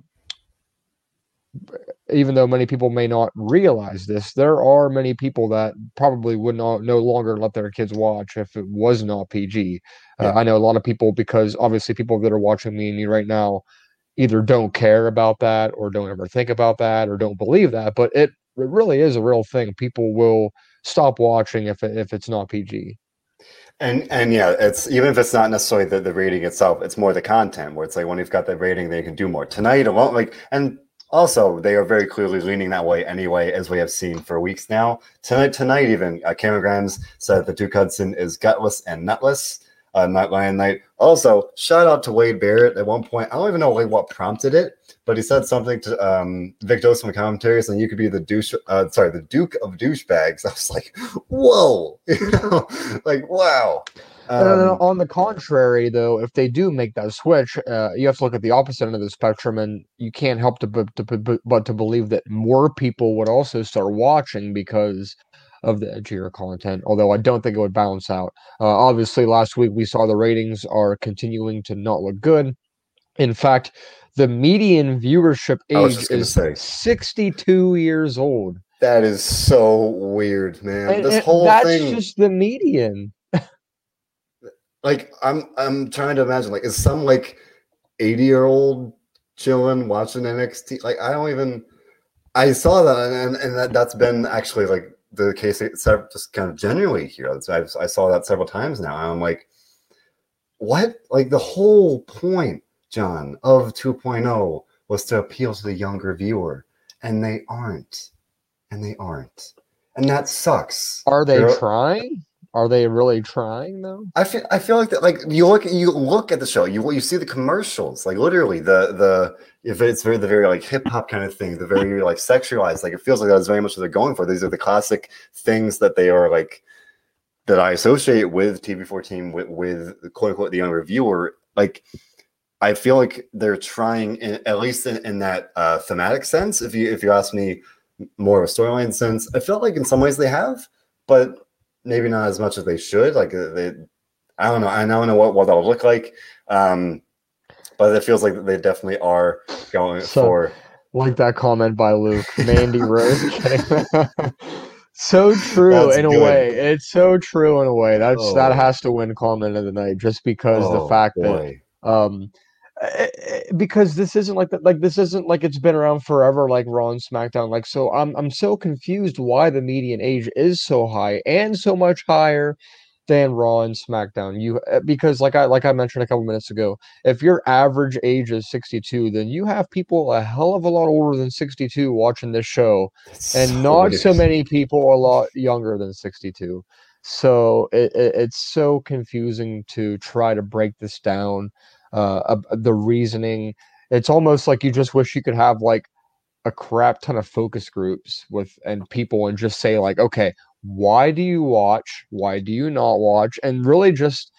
even though many people may not realize this, there are many people that probably would not no longer let their kids watch if it was not PG. Uh, yeah. Uh, I know a lot of people because obviously people that are watching me and you right now either don't care about that or don't ever think about that or don't believe that, but it, it really is a real thing. People will stop watching if if it's not PG. And and yeah, it's even if it's not necessarily the, the rating itself, it's more the content where it's like when you've got the rating, they can do more. Tonight alone, like and also, they are very clearly leaning that way anyway, as we have seen for weeks now. Tonight, tonight even uh, Cameron Grimes said that Duke Hudson is gutless and nutless. Uh, Night Lion Night. Also, shout out to Wade Barrett. At one point, I don't even know like, what prompted it, but he said something to um, Vic Dose from the commentaries, and you could be the douche. Uh, sorry, the Duke of douchebags. I was like, whoa, like wow. Um, on the contrary, though, if they do make that switch, uh, you have to look at the opposite end of the spectrum, and you can't help to, to, but to believe that more people would also start watching because of the edgier content. Although I don't think it would balance out. Uh, obviously, last week we saw the ratings are continuing to not look good. In fact, the median viewership age is say. 62 years old. That is so weird, man. And, this whole that's thing. That's just the median like I'm I'm trying to imagine like is some like 80 year old chilling watching NXT like I don't even I saw that and and that, that's been actually like the case just kind of genuinely here. I've, I saw that several times now and I'm like what? Like the whole point John of 2.0 was to appeal to the younger viewer and they aren't and they aren't. And that sucks. Are they They're, trying are they really trying though? I feel I feel like that like you look you look at the show, you you see the commercials, like literally the the if it's very the very like hip hop kind of thing, the very like sexualized, like it feels like that's very much what they're going for. These are the classic things that they are like that I associate with TV fourteen with with quote unquote the younger viewer. Like I feel like they're trying in, at least in, in that uh, thematic sense. If you if you ask me more of a storyline sense, I felt like in some ways they have, but maybe not as much as they should. Like uh, they, I don't know. I don't know what what that'll look like. Um, but it feels like they definitely are going so, for. Like that comment by Luke, Mandy Rose. so true That's in a way. It's so true in a way. That's oh. that has to win comment of the night, just because oh, the fact boy. that um because this isn't like that like this isn't like it's been around forever like Raw and SmackDown like so I'm I'm so confused why the median age is so high and so much higher than Raw and SmackDown. You uh, because like I like I mentioned a couple minutes ago, if your average age is 62, then you have people a hell of a lot older than 62 watching this show, it's and so not so many people a lot younger than 62. So it, it, it's so confusing to try to break this down. Uh, the reasoning, it's almost like you just wish you could have like a crap ton of focus groups with and people and just say like, okay, why do you watch? Why do you not watch? And really just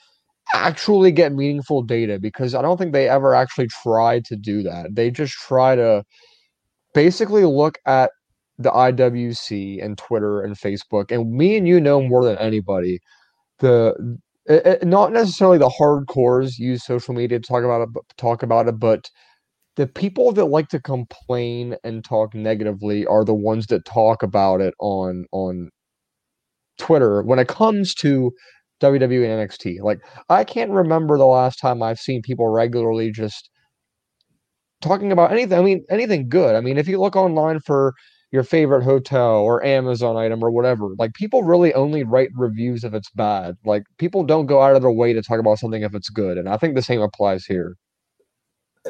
actually get meaningful data because I don't think they ever actually try to do that. They just try to basically look at the IWC and Twitter and Facebook, and me and you know more than anybody. The it, it, not necessarily the hardcores use social media to talk about it, talk about it, but the people that like to complain and talk negatively are the ones that talk about it on on Twitter when it comes to WWE and NXT. Like I can't remember the last time I've seen people regularly just talking about anything. I mean, anything good. I mean, if you look online for your favorite hotel or Amazon item or whatever, like people really only write reviews if it's bad. Like people don't go out of their way to talk about something if it's good. And I think the same applies here.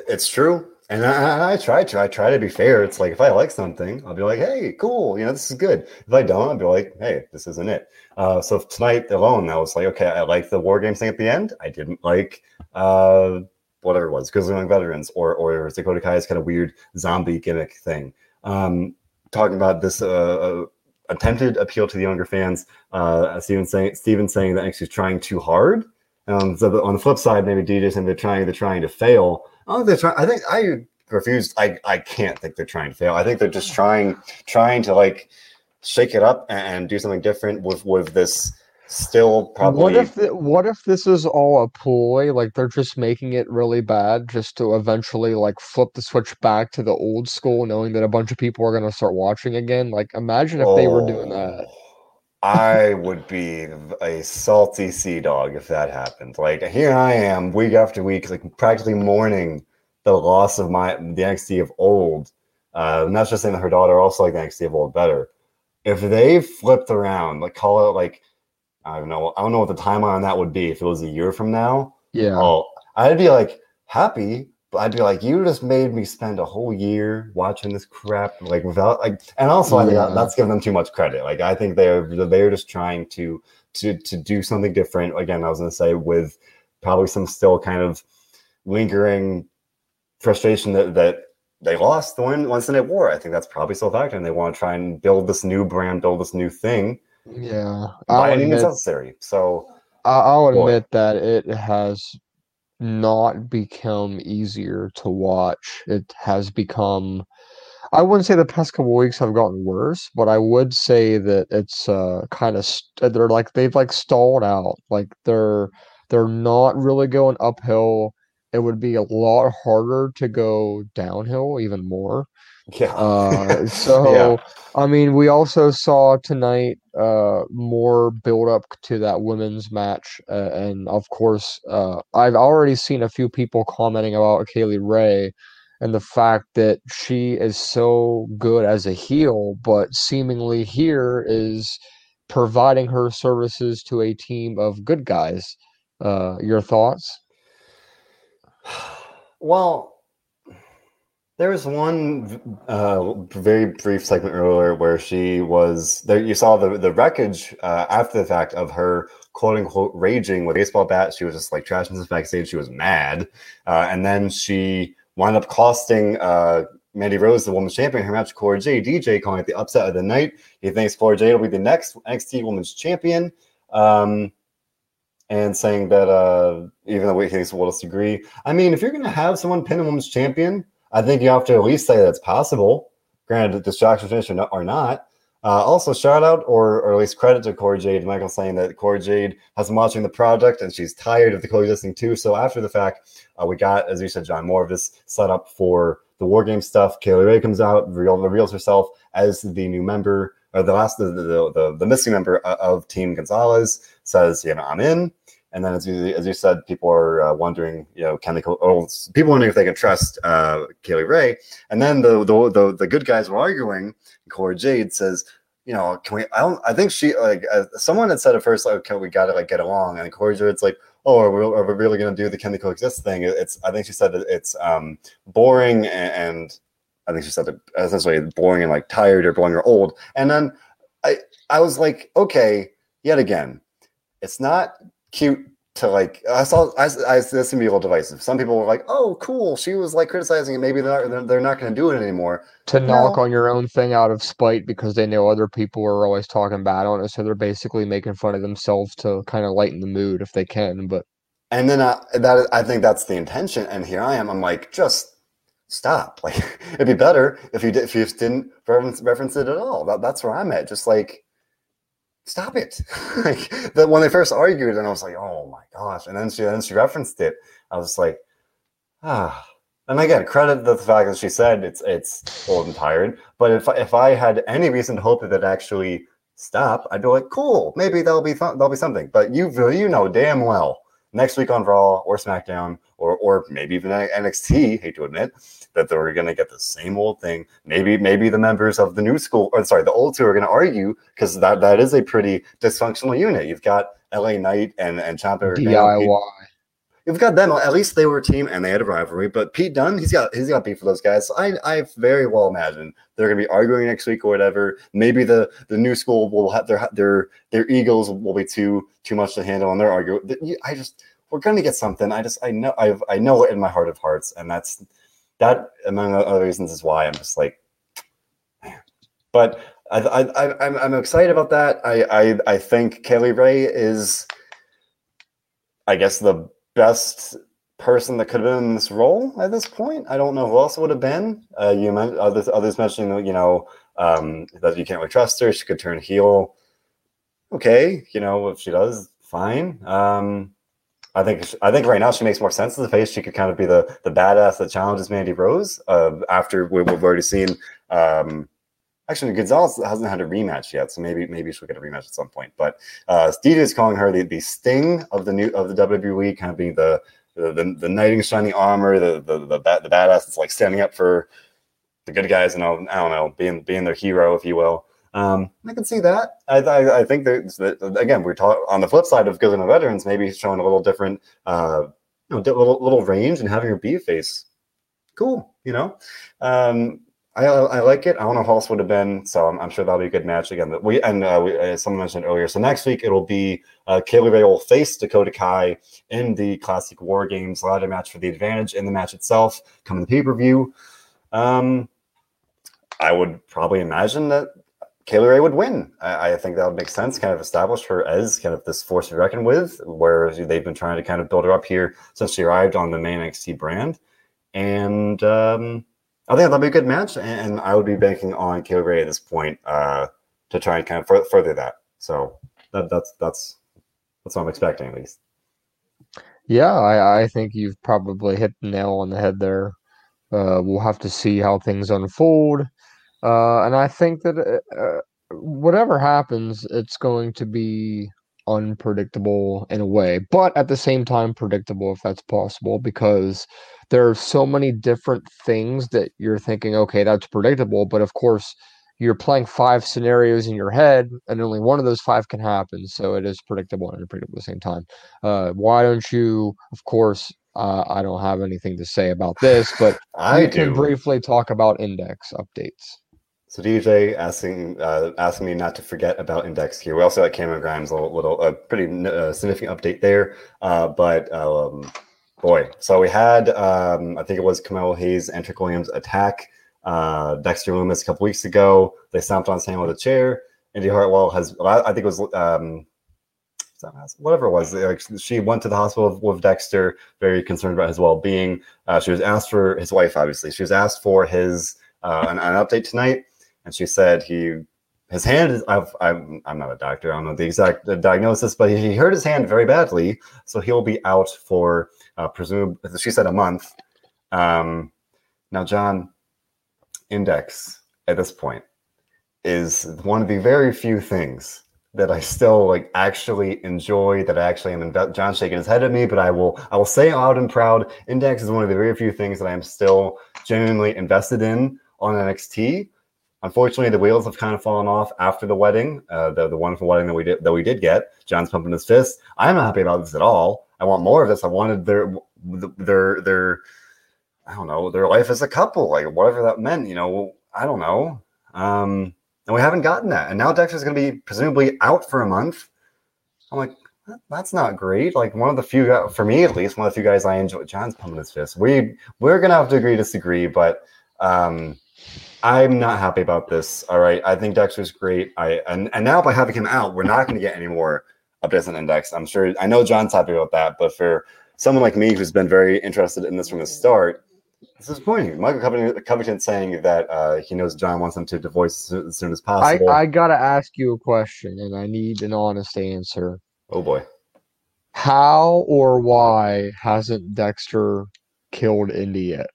It's true. And I, I, try to. I try to be fair. It's like if I like something, I'll be like, "Hey, cool, you know, this is good." If I don't, I'll be like, "Hey, this isn't it." Uh, so tonight alone, I was like, "Okay, I like the war games thing at the end. I didn't like uh, whatever it was, because they're like veterans, or or Dakota Kai's kind of weird zombie gimmick thing." Um, talking about this uh, uh, attempted appeal to the younger fans. Uh, Steven saying Steven saying that she's trying too hard. Um, so the, on the flip side, maybe DJ saying they're trying they're trying to fail. Oh, they're trying. I think I refuse. I I can't think they're trying to fail. I think they're just trying trying to like shake it up and do something different with with this still probably what if the, what if this is all a ploy like they're just making it really bad just to eventually like flip the switch back to the old school knowing that a bunch of people are going to start watching again like imagine if oh, they were doing that I would be a salty sea dog if that happened. Like here I am, week after week, like practically mourning the loss of my the NXT of old. Uh, not just saying that her daughter also like the NXT of old better. If they flipped around, like call it like I don't know, I don't know what the timeline on that would be if it was a year from now. Yeah. Oh, I'd be like happy, but I'd be like, you just made me spend a whole year watching this crap, like without like, and also yeah. I think that's giving them too much credit. Like I think they're they're just trying to to to do something different. Again, I was gonna say with probably some still kind of lingering frustration that that they lost the win once in a war. I think that's probably still factor, and they want to try and build this new brand, build this new thing. Yeah, by any means necessary. So I'll admit boy. that it has not become easier to watch. It has become I wouldn't say the past couple weeks have gotten worse, but I would say that it's uh kind of st- they're like they've like stalled out. Like they're they're not really going uphill. It would be a lot harder to go downhill even more. Yeah. Uh, so yeah. I mean, we also saw tonight uh, more build up to that women's match, uh, and of course, uh, I've already seen a few people commenting about Kay Lee Ray and the fact that she is so good as a heel, but seemingly here is providing her services to a team of good guys. Uh, your thoughts? Well, there was one uh, very brief segment earlier where she was there. You saw the the wreckage uh, after the fact of her quote unquote raging with baseball bat. She was just like trashing this backstage. She was mad, uh, and then she wound up costing uh, Mandy Rose, the women's champion, her match with Cora Jade. DJ calling it the upset of the night. He thinks Cora Jade will be the next NXT Women's Champion. Um, and saying that uh, even though he thinks we'll disagree, I mean, if you're going to have someone pin a women's champion, I think you have to at least say that's possible. Granted, distraction finish or not. Uh, also, shout out or, or at least credit to Cora Jade. Michael saying that Cora Jade has been watching the project and she's tired of the coexisting too. So after the fact, uh, we got, as you said, John, more of this set up for the war game stuff. Kay Lee Ray comes out, reveal, reveals herself as the new member, or the last, the the, the, the missing member of Team Gonzalez. Says, you know, I'm in. And then, as you as you said, people are uh, wondering, you know, can they? Oh, people wondering if they can trust uh, Kay Lee Ray. And then the, the the the good guys were arguing. Cora Jade says, you know, can we? I don't. I think she like uh, someone had said at first, like, okay, we got to like get along, and Cora it's like, oh, are we, are we really going to do the can they coexist thing? It's. I think she said it's um boring and, and I think she said it essentially boring and like tired or boring or old. And then I I was like, okay, yet again, it's not cute to like I saw I, I this can be a little divisive. Some people were like, "Oh, cool." She was like criticizing it. Maybe they're not, they're not going to do it anymore. To no. knock on your own thing out of spite because they know other people are always talking bad on it, so they're basically making fun of themselves to kind of lighten the mood if they can. But and then uh, that I think that's the intention. And here I am. I'm like, just stop. Like it'd be better if you did, if you just didn't reference, reference it at all. That, that's where I'm at. Just like stop it. like that when they first argued, and I was like, oh my gosh. And then she then she referenced it. I was like, ah. And again, credit the fact that she said it's it's old and tired. But if if I had any reason to hope that it actually stop, I'd be like, cool, maybe that'll be fun, that'll be something. But you you know damn well next week on Raw or SmackDown or or maybe even NXT, hate to admit, that they're going to get the same old thing. Maybe maybe the members of the new school, or sorry, the old two are going to argue because that that is a pretty dysfunctional unit. You've got LA Knight and and Ciampa. DIY. You've got them. At least they were a team and they had a rivalry. But Pete Dunne, he's got he's got beef for those guys. So I I very well imagine they're going to be arguing next week or whatever. Maybe the the new school will have their their their egos will be too too much to handle and they're arguing. I just we're going to get something. I just I know I I know it in my heart of hearts, and that's that among other reasons is why I'm just like. But I, I, I'm, I'm excited about that. I, I, I think Lee Ray is, I guess, the best person that could have been in this role at this point. I don't know who else would have been. Uh, you meant others, others mentioning, you know, um, that you can't really trust her. She could turn heel. Okay, you know, if she does, fine. Um, I think I think right now she makes more sense as a face. She could kind of be the the badass that challenges Mandy Rose. Uh, after we, have already seen, um, actually Gonzalez hasn't had a rematch yet, so maybe maybe she'll get a rematch at some point. But uh, Steve is calling her the, the Sting of the new of the WWE, kind of being the the, the, the knight in shining armor, the the the, the, the badass that's like standing up for the good guys, and I don't know, being being their hero, if you will. Um, I can see that. I, I, I think that again, we're talking on the flip side of good the veterans, maybe showing a little different, uh, you know, little little range and having her be a face. Cool, you know. Um, I, I like it. I don't know who else would have been, so I'm, I'm sure that'll be a good match again. But we and uh, we, as someone mentioned earlier, so next week it'll be uh, Kay Lee Ray will face Dakota Kai in the Classic War Games ladder match for the advantage in the match itself, coming the pay per view. Um, I would probably imagine that Kay Lee Ray would win. I, I, think that would make sense. Kind of establish her as kind of this force to reckon with, where they've been trying to kind of build her up here since she arrived on the main NXT brand. And um, I think that'd be a good match. And, I would be banking on Kay Lee Ray at this point uh, to try and kind of fur- further that. So that, that's that's that's what I'm expecting at least. Yeah, I, I think you've probably hit the nail on the head there. Uh, we'll have to see how things unfold. Uh, and I think that uh, uh, whatever happens, it's going to be unpredictable in a way, but at the same time, predictable if that's possible, because there are so many different things that you're thinking, okay, that's predictable. But of course, you're playing five scenarios in your head, and only one of those five can happen. So it is predictable and unpredictable at the same time. Uh, why don't you, of course, uh, I don't have anything to say about this, but I we can briefly talk about index updates. So DJ asking uh, asking me not to forget about Index here. We also got Cameron Grimes, a little, a pretty uh, significant update there. Uh, but um, boy, so we had um, I think it was Carmelo Hayes and Trick Williams attack uh, Dexter Lumis a couple weeks ago. They stomped on hand with a chair. Indi Hartwell has I think it was um, whatever it was. She went to the hospital with Dexter, very concerned about his well being. Uh, she was asked for his wife, obviously. She was asked for his uh, an, an update tonight and she said he his hand is I've, I'm, I'm not a doctor i don't know the exact diagnosis but he hurt his hand very badly so he'll be out for uh, presumably she said a month. Um, now john index at this point is one of the very few things that I still like actually enjoy that I actually am in John shaking his head at me, but I will I will say out and proud, Index is one of the very few things that I am still genuinely invested in on NXT Unfortunately, the wheels have kind of fallen off after the wedding, uh, the the wonderful wedding that we did that we did get. John's pumping his fist. I'm not happy about this at all. I want more of this. I wanted their their their I don't know their life as a couple, like whatever that meant. You know, I don't know. Um, and we haven't gotten that. And now Dexter's going to be presumably out for a month. I'm like, that's not great. Like one of the few, for me at least, one of the few guys I enjoy. John's pumping his fist. We we're gonna have to agree disagree, but um, I'm not happy about this. All right, I think Dexter's great. I and and now by having him out, we're not going to get any more updates on Index. I'm sure. I know John's happy about that, but for someone like me who's been very interested in this from the start, this is disappointing. Michael Covington, Covington saying that uh, he knows John wants him to divorce as soon as possible. I, I got to ask you a question, and I need an honest answer. Oh boy. How or why hasn't Dexter killed Indi yet?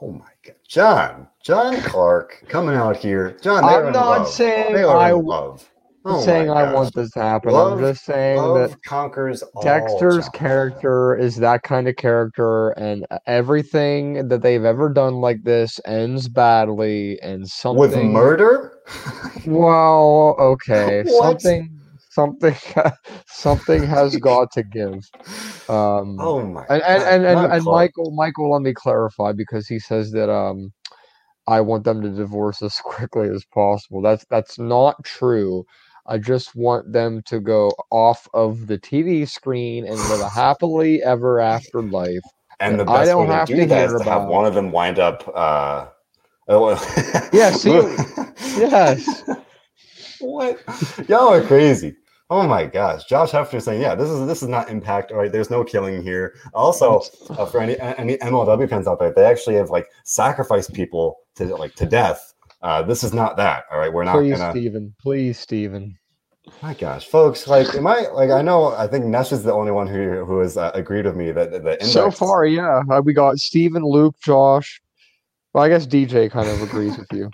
Oh my god, John, John Clark coming out here. John, I'm not saying I love. Oh saying I want this to happen. Love, I'm just saying that conquers Dexter's character is that kind of character, and everything that they've ever done like this ends badly, and something with murder. well, okay, something something something has got to give. Um, oh my! And and and, and, and Michael Michael, let me clarify because he says that um, I want them to divorce as quickly as possible. That's that's not true. I just want them to go off of the TV screen and live a happily ever after life. And the best I don't way to have do to that is to have one of them wind up. Uh, oh, yeah, see, yes. What? Y'all are crazy. Oh my gosh, Josh Hefner saying, "Yeah, this is this is not impact. All right, there's no killing here." Also, uh, for any any MLW fans out there, they actually have like sacrificed people to like to death. Uh, this is not that. All right, we're not please, gonna. Stephen, please, Stephen. My gosh, folks! Like, am I like I know? I think Nesh is the only one who who has uh, agreed with me that the index... so far, yeah, uh, we got Stephen, Luke, Josh. Well, I guess DJ kind of agrees with you.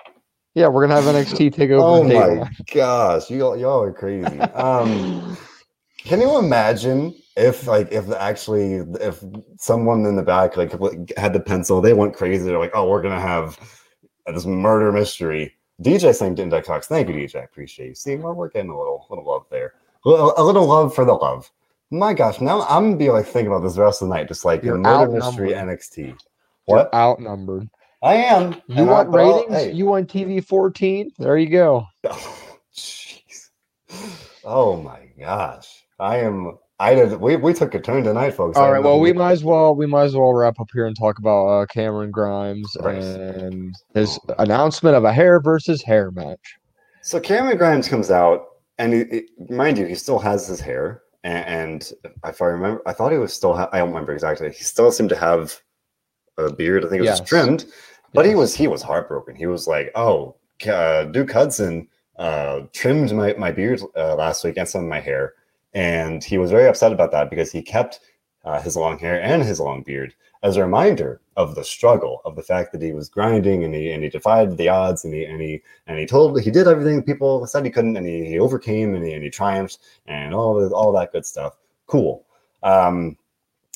Yeah, we're gonna have NXT take over. Oh my gosh, you y'all are crazy. Um, can you imagine if like if actually if someone in the back like had the pencil, they went crazy. They're like, oh, we're gonna have this murder mystery. DJ saying Index Talks. Thank you, DJ. I appreciate you. See, well, we're getting a little little love there. A little, a little love for the love. My gosh, now I'm gonna be like thinking about this the rest of the night, just like You're murder mystery NXT. What? You're outnumbered. I am. You want I, ratings? Hey. You want TV 14? There you go. Oh, jeez. Oh, my gosh. I am. I did. We, we took a turn tonight, folks. All right. Well, we might as well we might as well wrap up here and talk about uh, Cameron Grimes right. and his oh. announcement of a hair versus hair match. So Cameron Grimes comes out, and he, he, mind you, he still has his hair. And, and if I remember, I thought he was still. Ha- I don't remember exactly. He still seemed to have a beard. I think it was yes. trimmed. But he was he was heartbroken. He was like, "Oh, uh, Duke Hudson uh, trimmed my my beard uh, last week and some of my hair," and he was very upset about that because he kept uh, his long hair and his long beard as a reminder of the struggle, of the fact that he was grinding and he and he defied the odds and he and he and he told he did everything people said he couldn't and he, he overcame and he, and he triumphed and all the, all that good stuff. Cool. Um,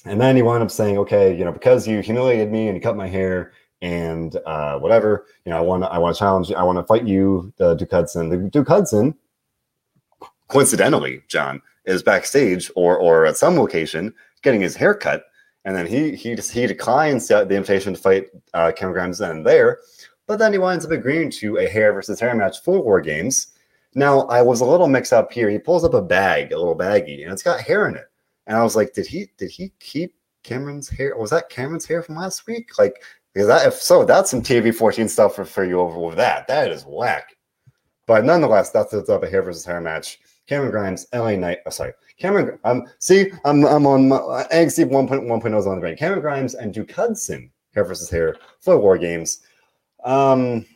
and then he wound up saying, okay, you know, because you humiliated me and you cut my hair and uh, whatever. You know, I want to I want to challenge. You, I want to fight you, the Duke Hudson. The Duke Hudson, coincidentally, John is backstage or or at some location getting his hair cut, and then he he he declines the invitation to fight uh, Cameron Grimes then and there, but then he winds up agreeing to a hair versus hair match for War Games. Now I was a little mixed up here. He pulls up a bag, a little baggie, and it's got hair in it. And I was like, did he did he keep Cameron's hair? Was that Cameron's hair from last week? Like because that, if so, that's some TV 14 stuff for, for you over with that. That is whack. But nonetheless, that's the up a hair versus hair match. Cameron Grimes, LA Knight. Oh, sorry. Cameron, um, see, I'm, I'm on my, uh, NXT 1.1.0 on the brain. Cameron Grimes and Duke Hudson, hair versus hair for War Games. Um,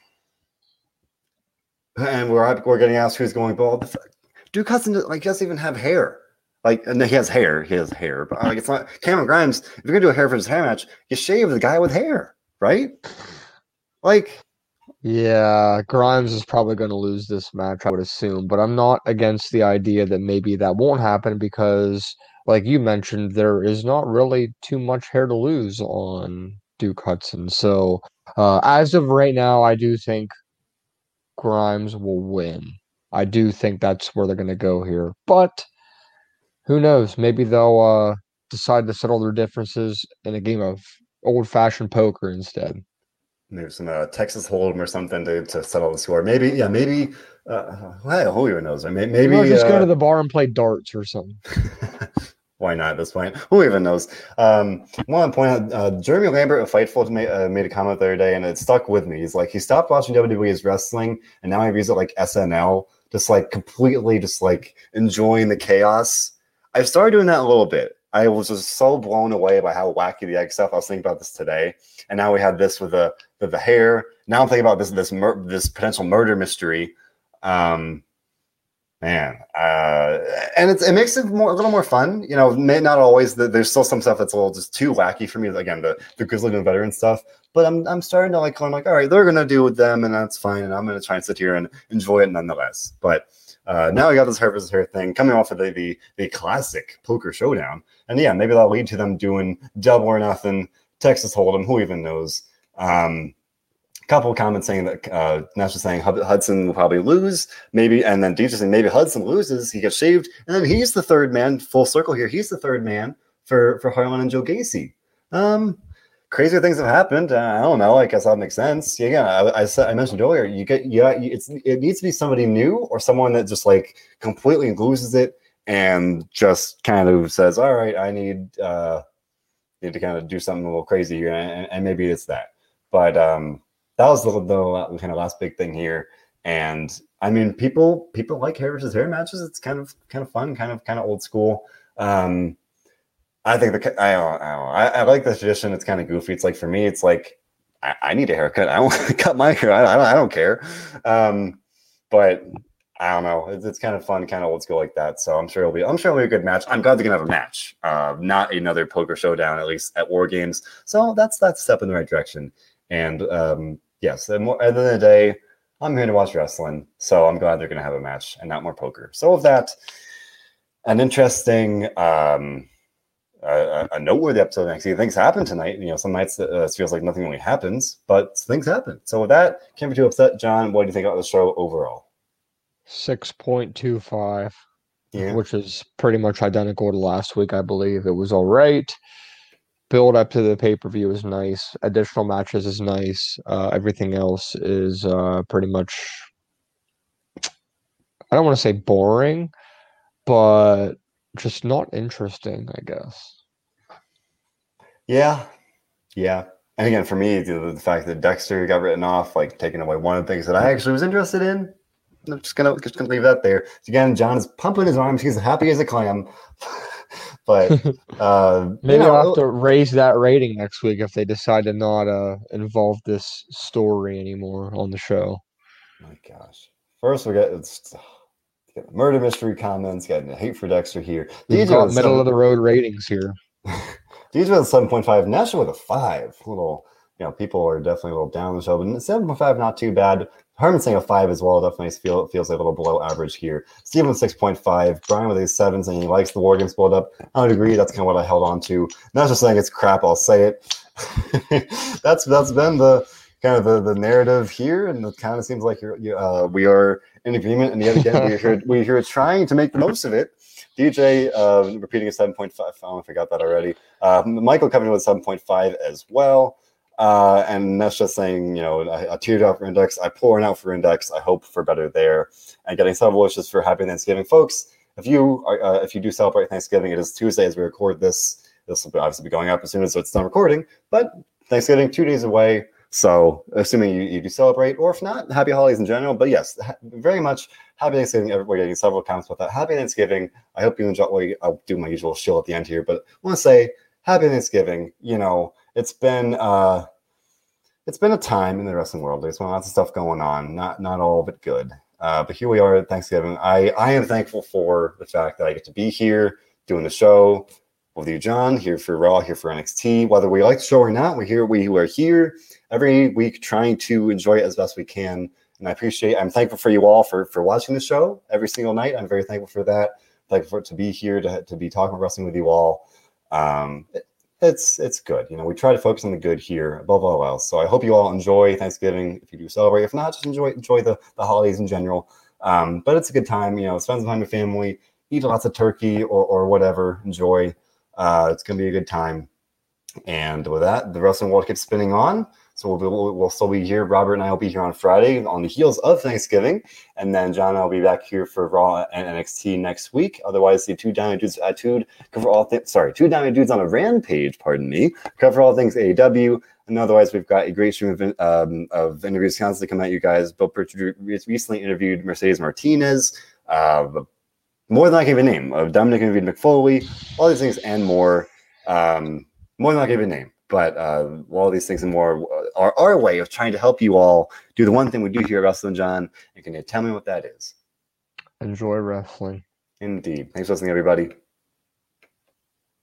and we're, we're getting asked who's going bald. Duke Hudson, like, doesn't even have hair. Like, and he has hair. He has hair, but like, it's not Cameron Grimes. If you're gonna do a hair versus hair match, you shave the guy with hair right? Like, yeah, Grimes is probably going to lose this match, I would assume, but I'm not against the idea that maybe that won't happen because, like you mentioned, there is not really too much hair to lose on Duke Hudson. So, uh, as of right now, I do think Grimes will win. I do think that's where they're going to go here. But who knows? Maybe they'll uh, decide to settle their differences in a game of old fashioned poker instead. Maybe some uh, Texas Hold'em or something to, to settle the score. Maybe, yeah, maybe. Uh, well, who even knows? Maybe, maybe Or just uh, go to the bar and play darts or something. Why not at this point? Who even knows? Um, I want to point out uh, Jeremy Lambert of Fightful made, uh, made a comment the other day, and it stuck with me. He's like, he stopped watching WWE's wrestling, and now he views it like SNL, just like completely, just like enjoying the chaos. I've started doing that a little bit. I was just so blown away by how wacky the egg stuff. I was thinking about this today, and now we have this with the with the hair. Now I'm thinking about this this mur- this potential murder mystery. Um, man, uh, and it's, it makes it more a little more fun. You know, may not always. The, there's still some stuff that's a little just too wacky for me. Again, the the grizzly and veteran stuff. But I'm I'm starting to like. I'm like, all right, they're gonna do with them, and that's fine. And I'm gonna try and sit here and enjoy it nonetheless. But uh, now we got this versus hair thing coming off of the, the the classic poker showdown, and yeah, maybe that'll lead to them doing double or nothing, Texas Hold'em. Who even knows? Um, couple comments saying that uh, Nash is saying Hudson will probably lose, maybe, and then DJ saying maybe Hudson loses, he gets shaved, and then he's the third man. Full circle here, he's the third man for for Harland and Joe Gacy. Um, crazier things have happened. Uh, I don't know. I guess that makes sense. Yeah, again, I, I said I mentioned earlier. You get yeah, it's it needs to be somebody new or someone that just like completely loses it and just kind of says, "All right, I need uh need to kind of do something a little crazy here," and, and maybe it's that. But um, that was the, the kind of last big thing here. And I mean, people people like hair versus hair matches. It's kind of kind of fun, kind of kind of old school. Um, I think the I don't, I, don't, I, I like the tradition. It's kind of goofy. It's like for me, it's like I, I need a haircut. I want to cut my hair. I, don't, I don't care. Um, but I don't know. It's, it's kind of fun, kind of old school like that. So I'm sure it'll be. I'm sure it'll be a good match. I'm glad they're gonna have a match, uh, not another poker showdown. At least at War Games. So that's that's step in the right direction. And um, yes, at the end of the day, I'm here to watch wrestling. So I'm glad they're gonna have a match and not more poker. So with that, an interesting. Um, a, a noteworthy episode next. Things happen tonight. You know, some nights uh, it feels like nothing really happens, but things happen. So with that, can't be too upset. John, what do you think about the show overall? Six point two five, Yeah. which is pretty much identical to last week. I believe it was all right. Build up to the pay per view is nice. Additional matches is nice. Uh, everything else is uh, pretty much. I don't want to say boring, but just not interesting. I guess. Yeah. Yeah. And again, for me, the, the fact that Dexter got written off, like taking away one of the things that I actually was interested in, I'm just gonna just gonna leave that there. Again, John is pumping his arms. He's happy as a clam. but uh, Maybe you know, I'll have to raise that rating next week if they decide to not uh, involve this story anymore on the show. My gosh. First, we got it's got the murder mystery comments, got the hate for Dexter here. Got with middle seven- of the road ratings here. With seven point five, National with a five. A little, you know, people are definitely a little down on the show, but seven point five, not too bad. Herman saying a five as well. Definitely feel feels like a little below average here. Steven six point five. Brian with a seven saying he likes the war games build up. I would agree. That's kind of what I held on to. Not just saying it's crap. I'll say it. that's that's been the kind of the, the narrative here, and it kind of seems like you're, you, uh, we are in agreement. And yet again, we're here, we're here trying to make the most of it. DJ uh, repeating a 7.5. I don't know I got that already. Uh, Michael coming in with 7.5 as well. Uh, and that's just saying, you know, a, a teardrop for index. I pour one out for index. I hope for better there. And getting several wishes for happy Thanksgiving, folks. If you are, uh, if you do celebrate Thanksgiving, it is Tuesday as we record this. This will obviously be going up as soon as it's done recording. But Thanksgiving two days away. So assuming you, you do celebrate, or if not, happy holidays in general. But yes, ha- very much happy Thanksgiving. Everybody getting several comments about that. Happy Thanksgiving. I hope you enjoy. I'll do my usual shill at the end here, but I want to say happy Thanksgiving. You know, it's been uh it's been a time in the wrestling world. There's been lots of stuff going on, not not all of it good. Uh, but here we are at Thanksgiving. I I am thankful for the fact that I get to be here doing the show with you, John. Here for Raw, here for NXT. Whether we like the show or not, we're here. We are here every week trying to enjoy it as best we can. And I appreciate. I'm thankful for you all for for watching the show every single night. I'm very thankful for that. Thankful for to be here to to be talking wrestling with you all. Um, it's it's good. You know, we try to focus on the good here above all else. So I hope you all enjoy Thanksgiving if you do celebrate. If not, just enjoy enjoy the the holidays in general. Um, but it's a good time. You know, spend some time with family, eat lots of turkey or or whatever. Enjoy. Uh, it's gonna be a good time. And with that, the wrestling world keeps spinning on. So we'll, be, we'll, we'll still be here. Robert and I will be here on Friday on the heels of Thanksgiving. And then John and I will be back here for Raw and NXT next week. Otherwise, the two Diamond Dudes attitude cover all things. Sorry, two Diamond Dudes on a Rampage, pardon me, cover all things AEW. And otherwise, we've got a great stream of, um, of interviews constantly coming at you guys. Bill Pritchard recently interviewed Mercedes Martinez. Uh, more than I can even name. of Dominic and Mick Foley, all these things and more. Um, more than I can even name but uh, all these things and more are our way of trying to help you all do the one thing we do here at Wrestling John. And can you tell me what that is? Enjoy wrestling. Indeed. Thanks for listening, everybody.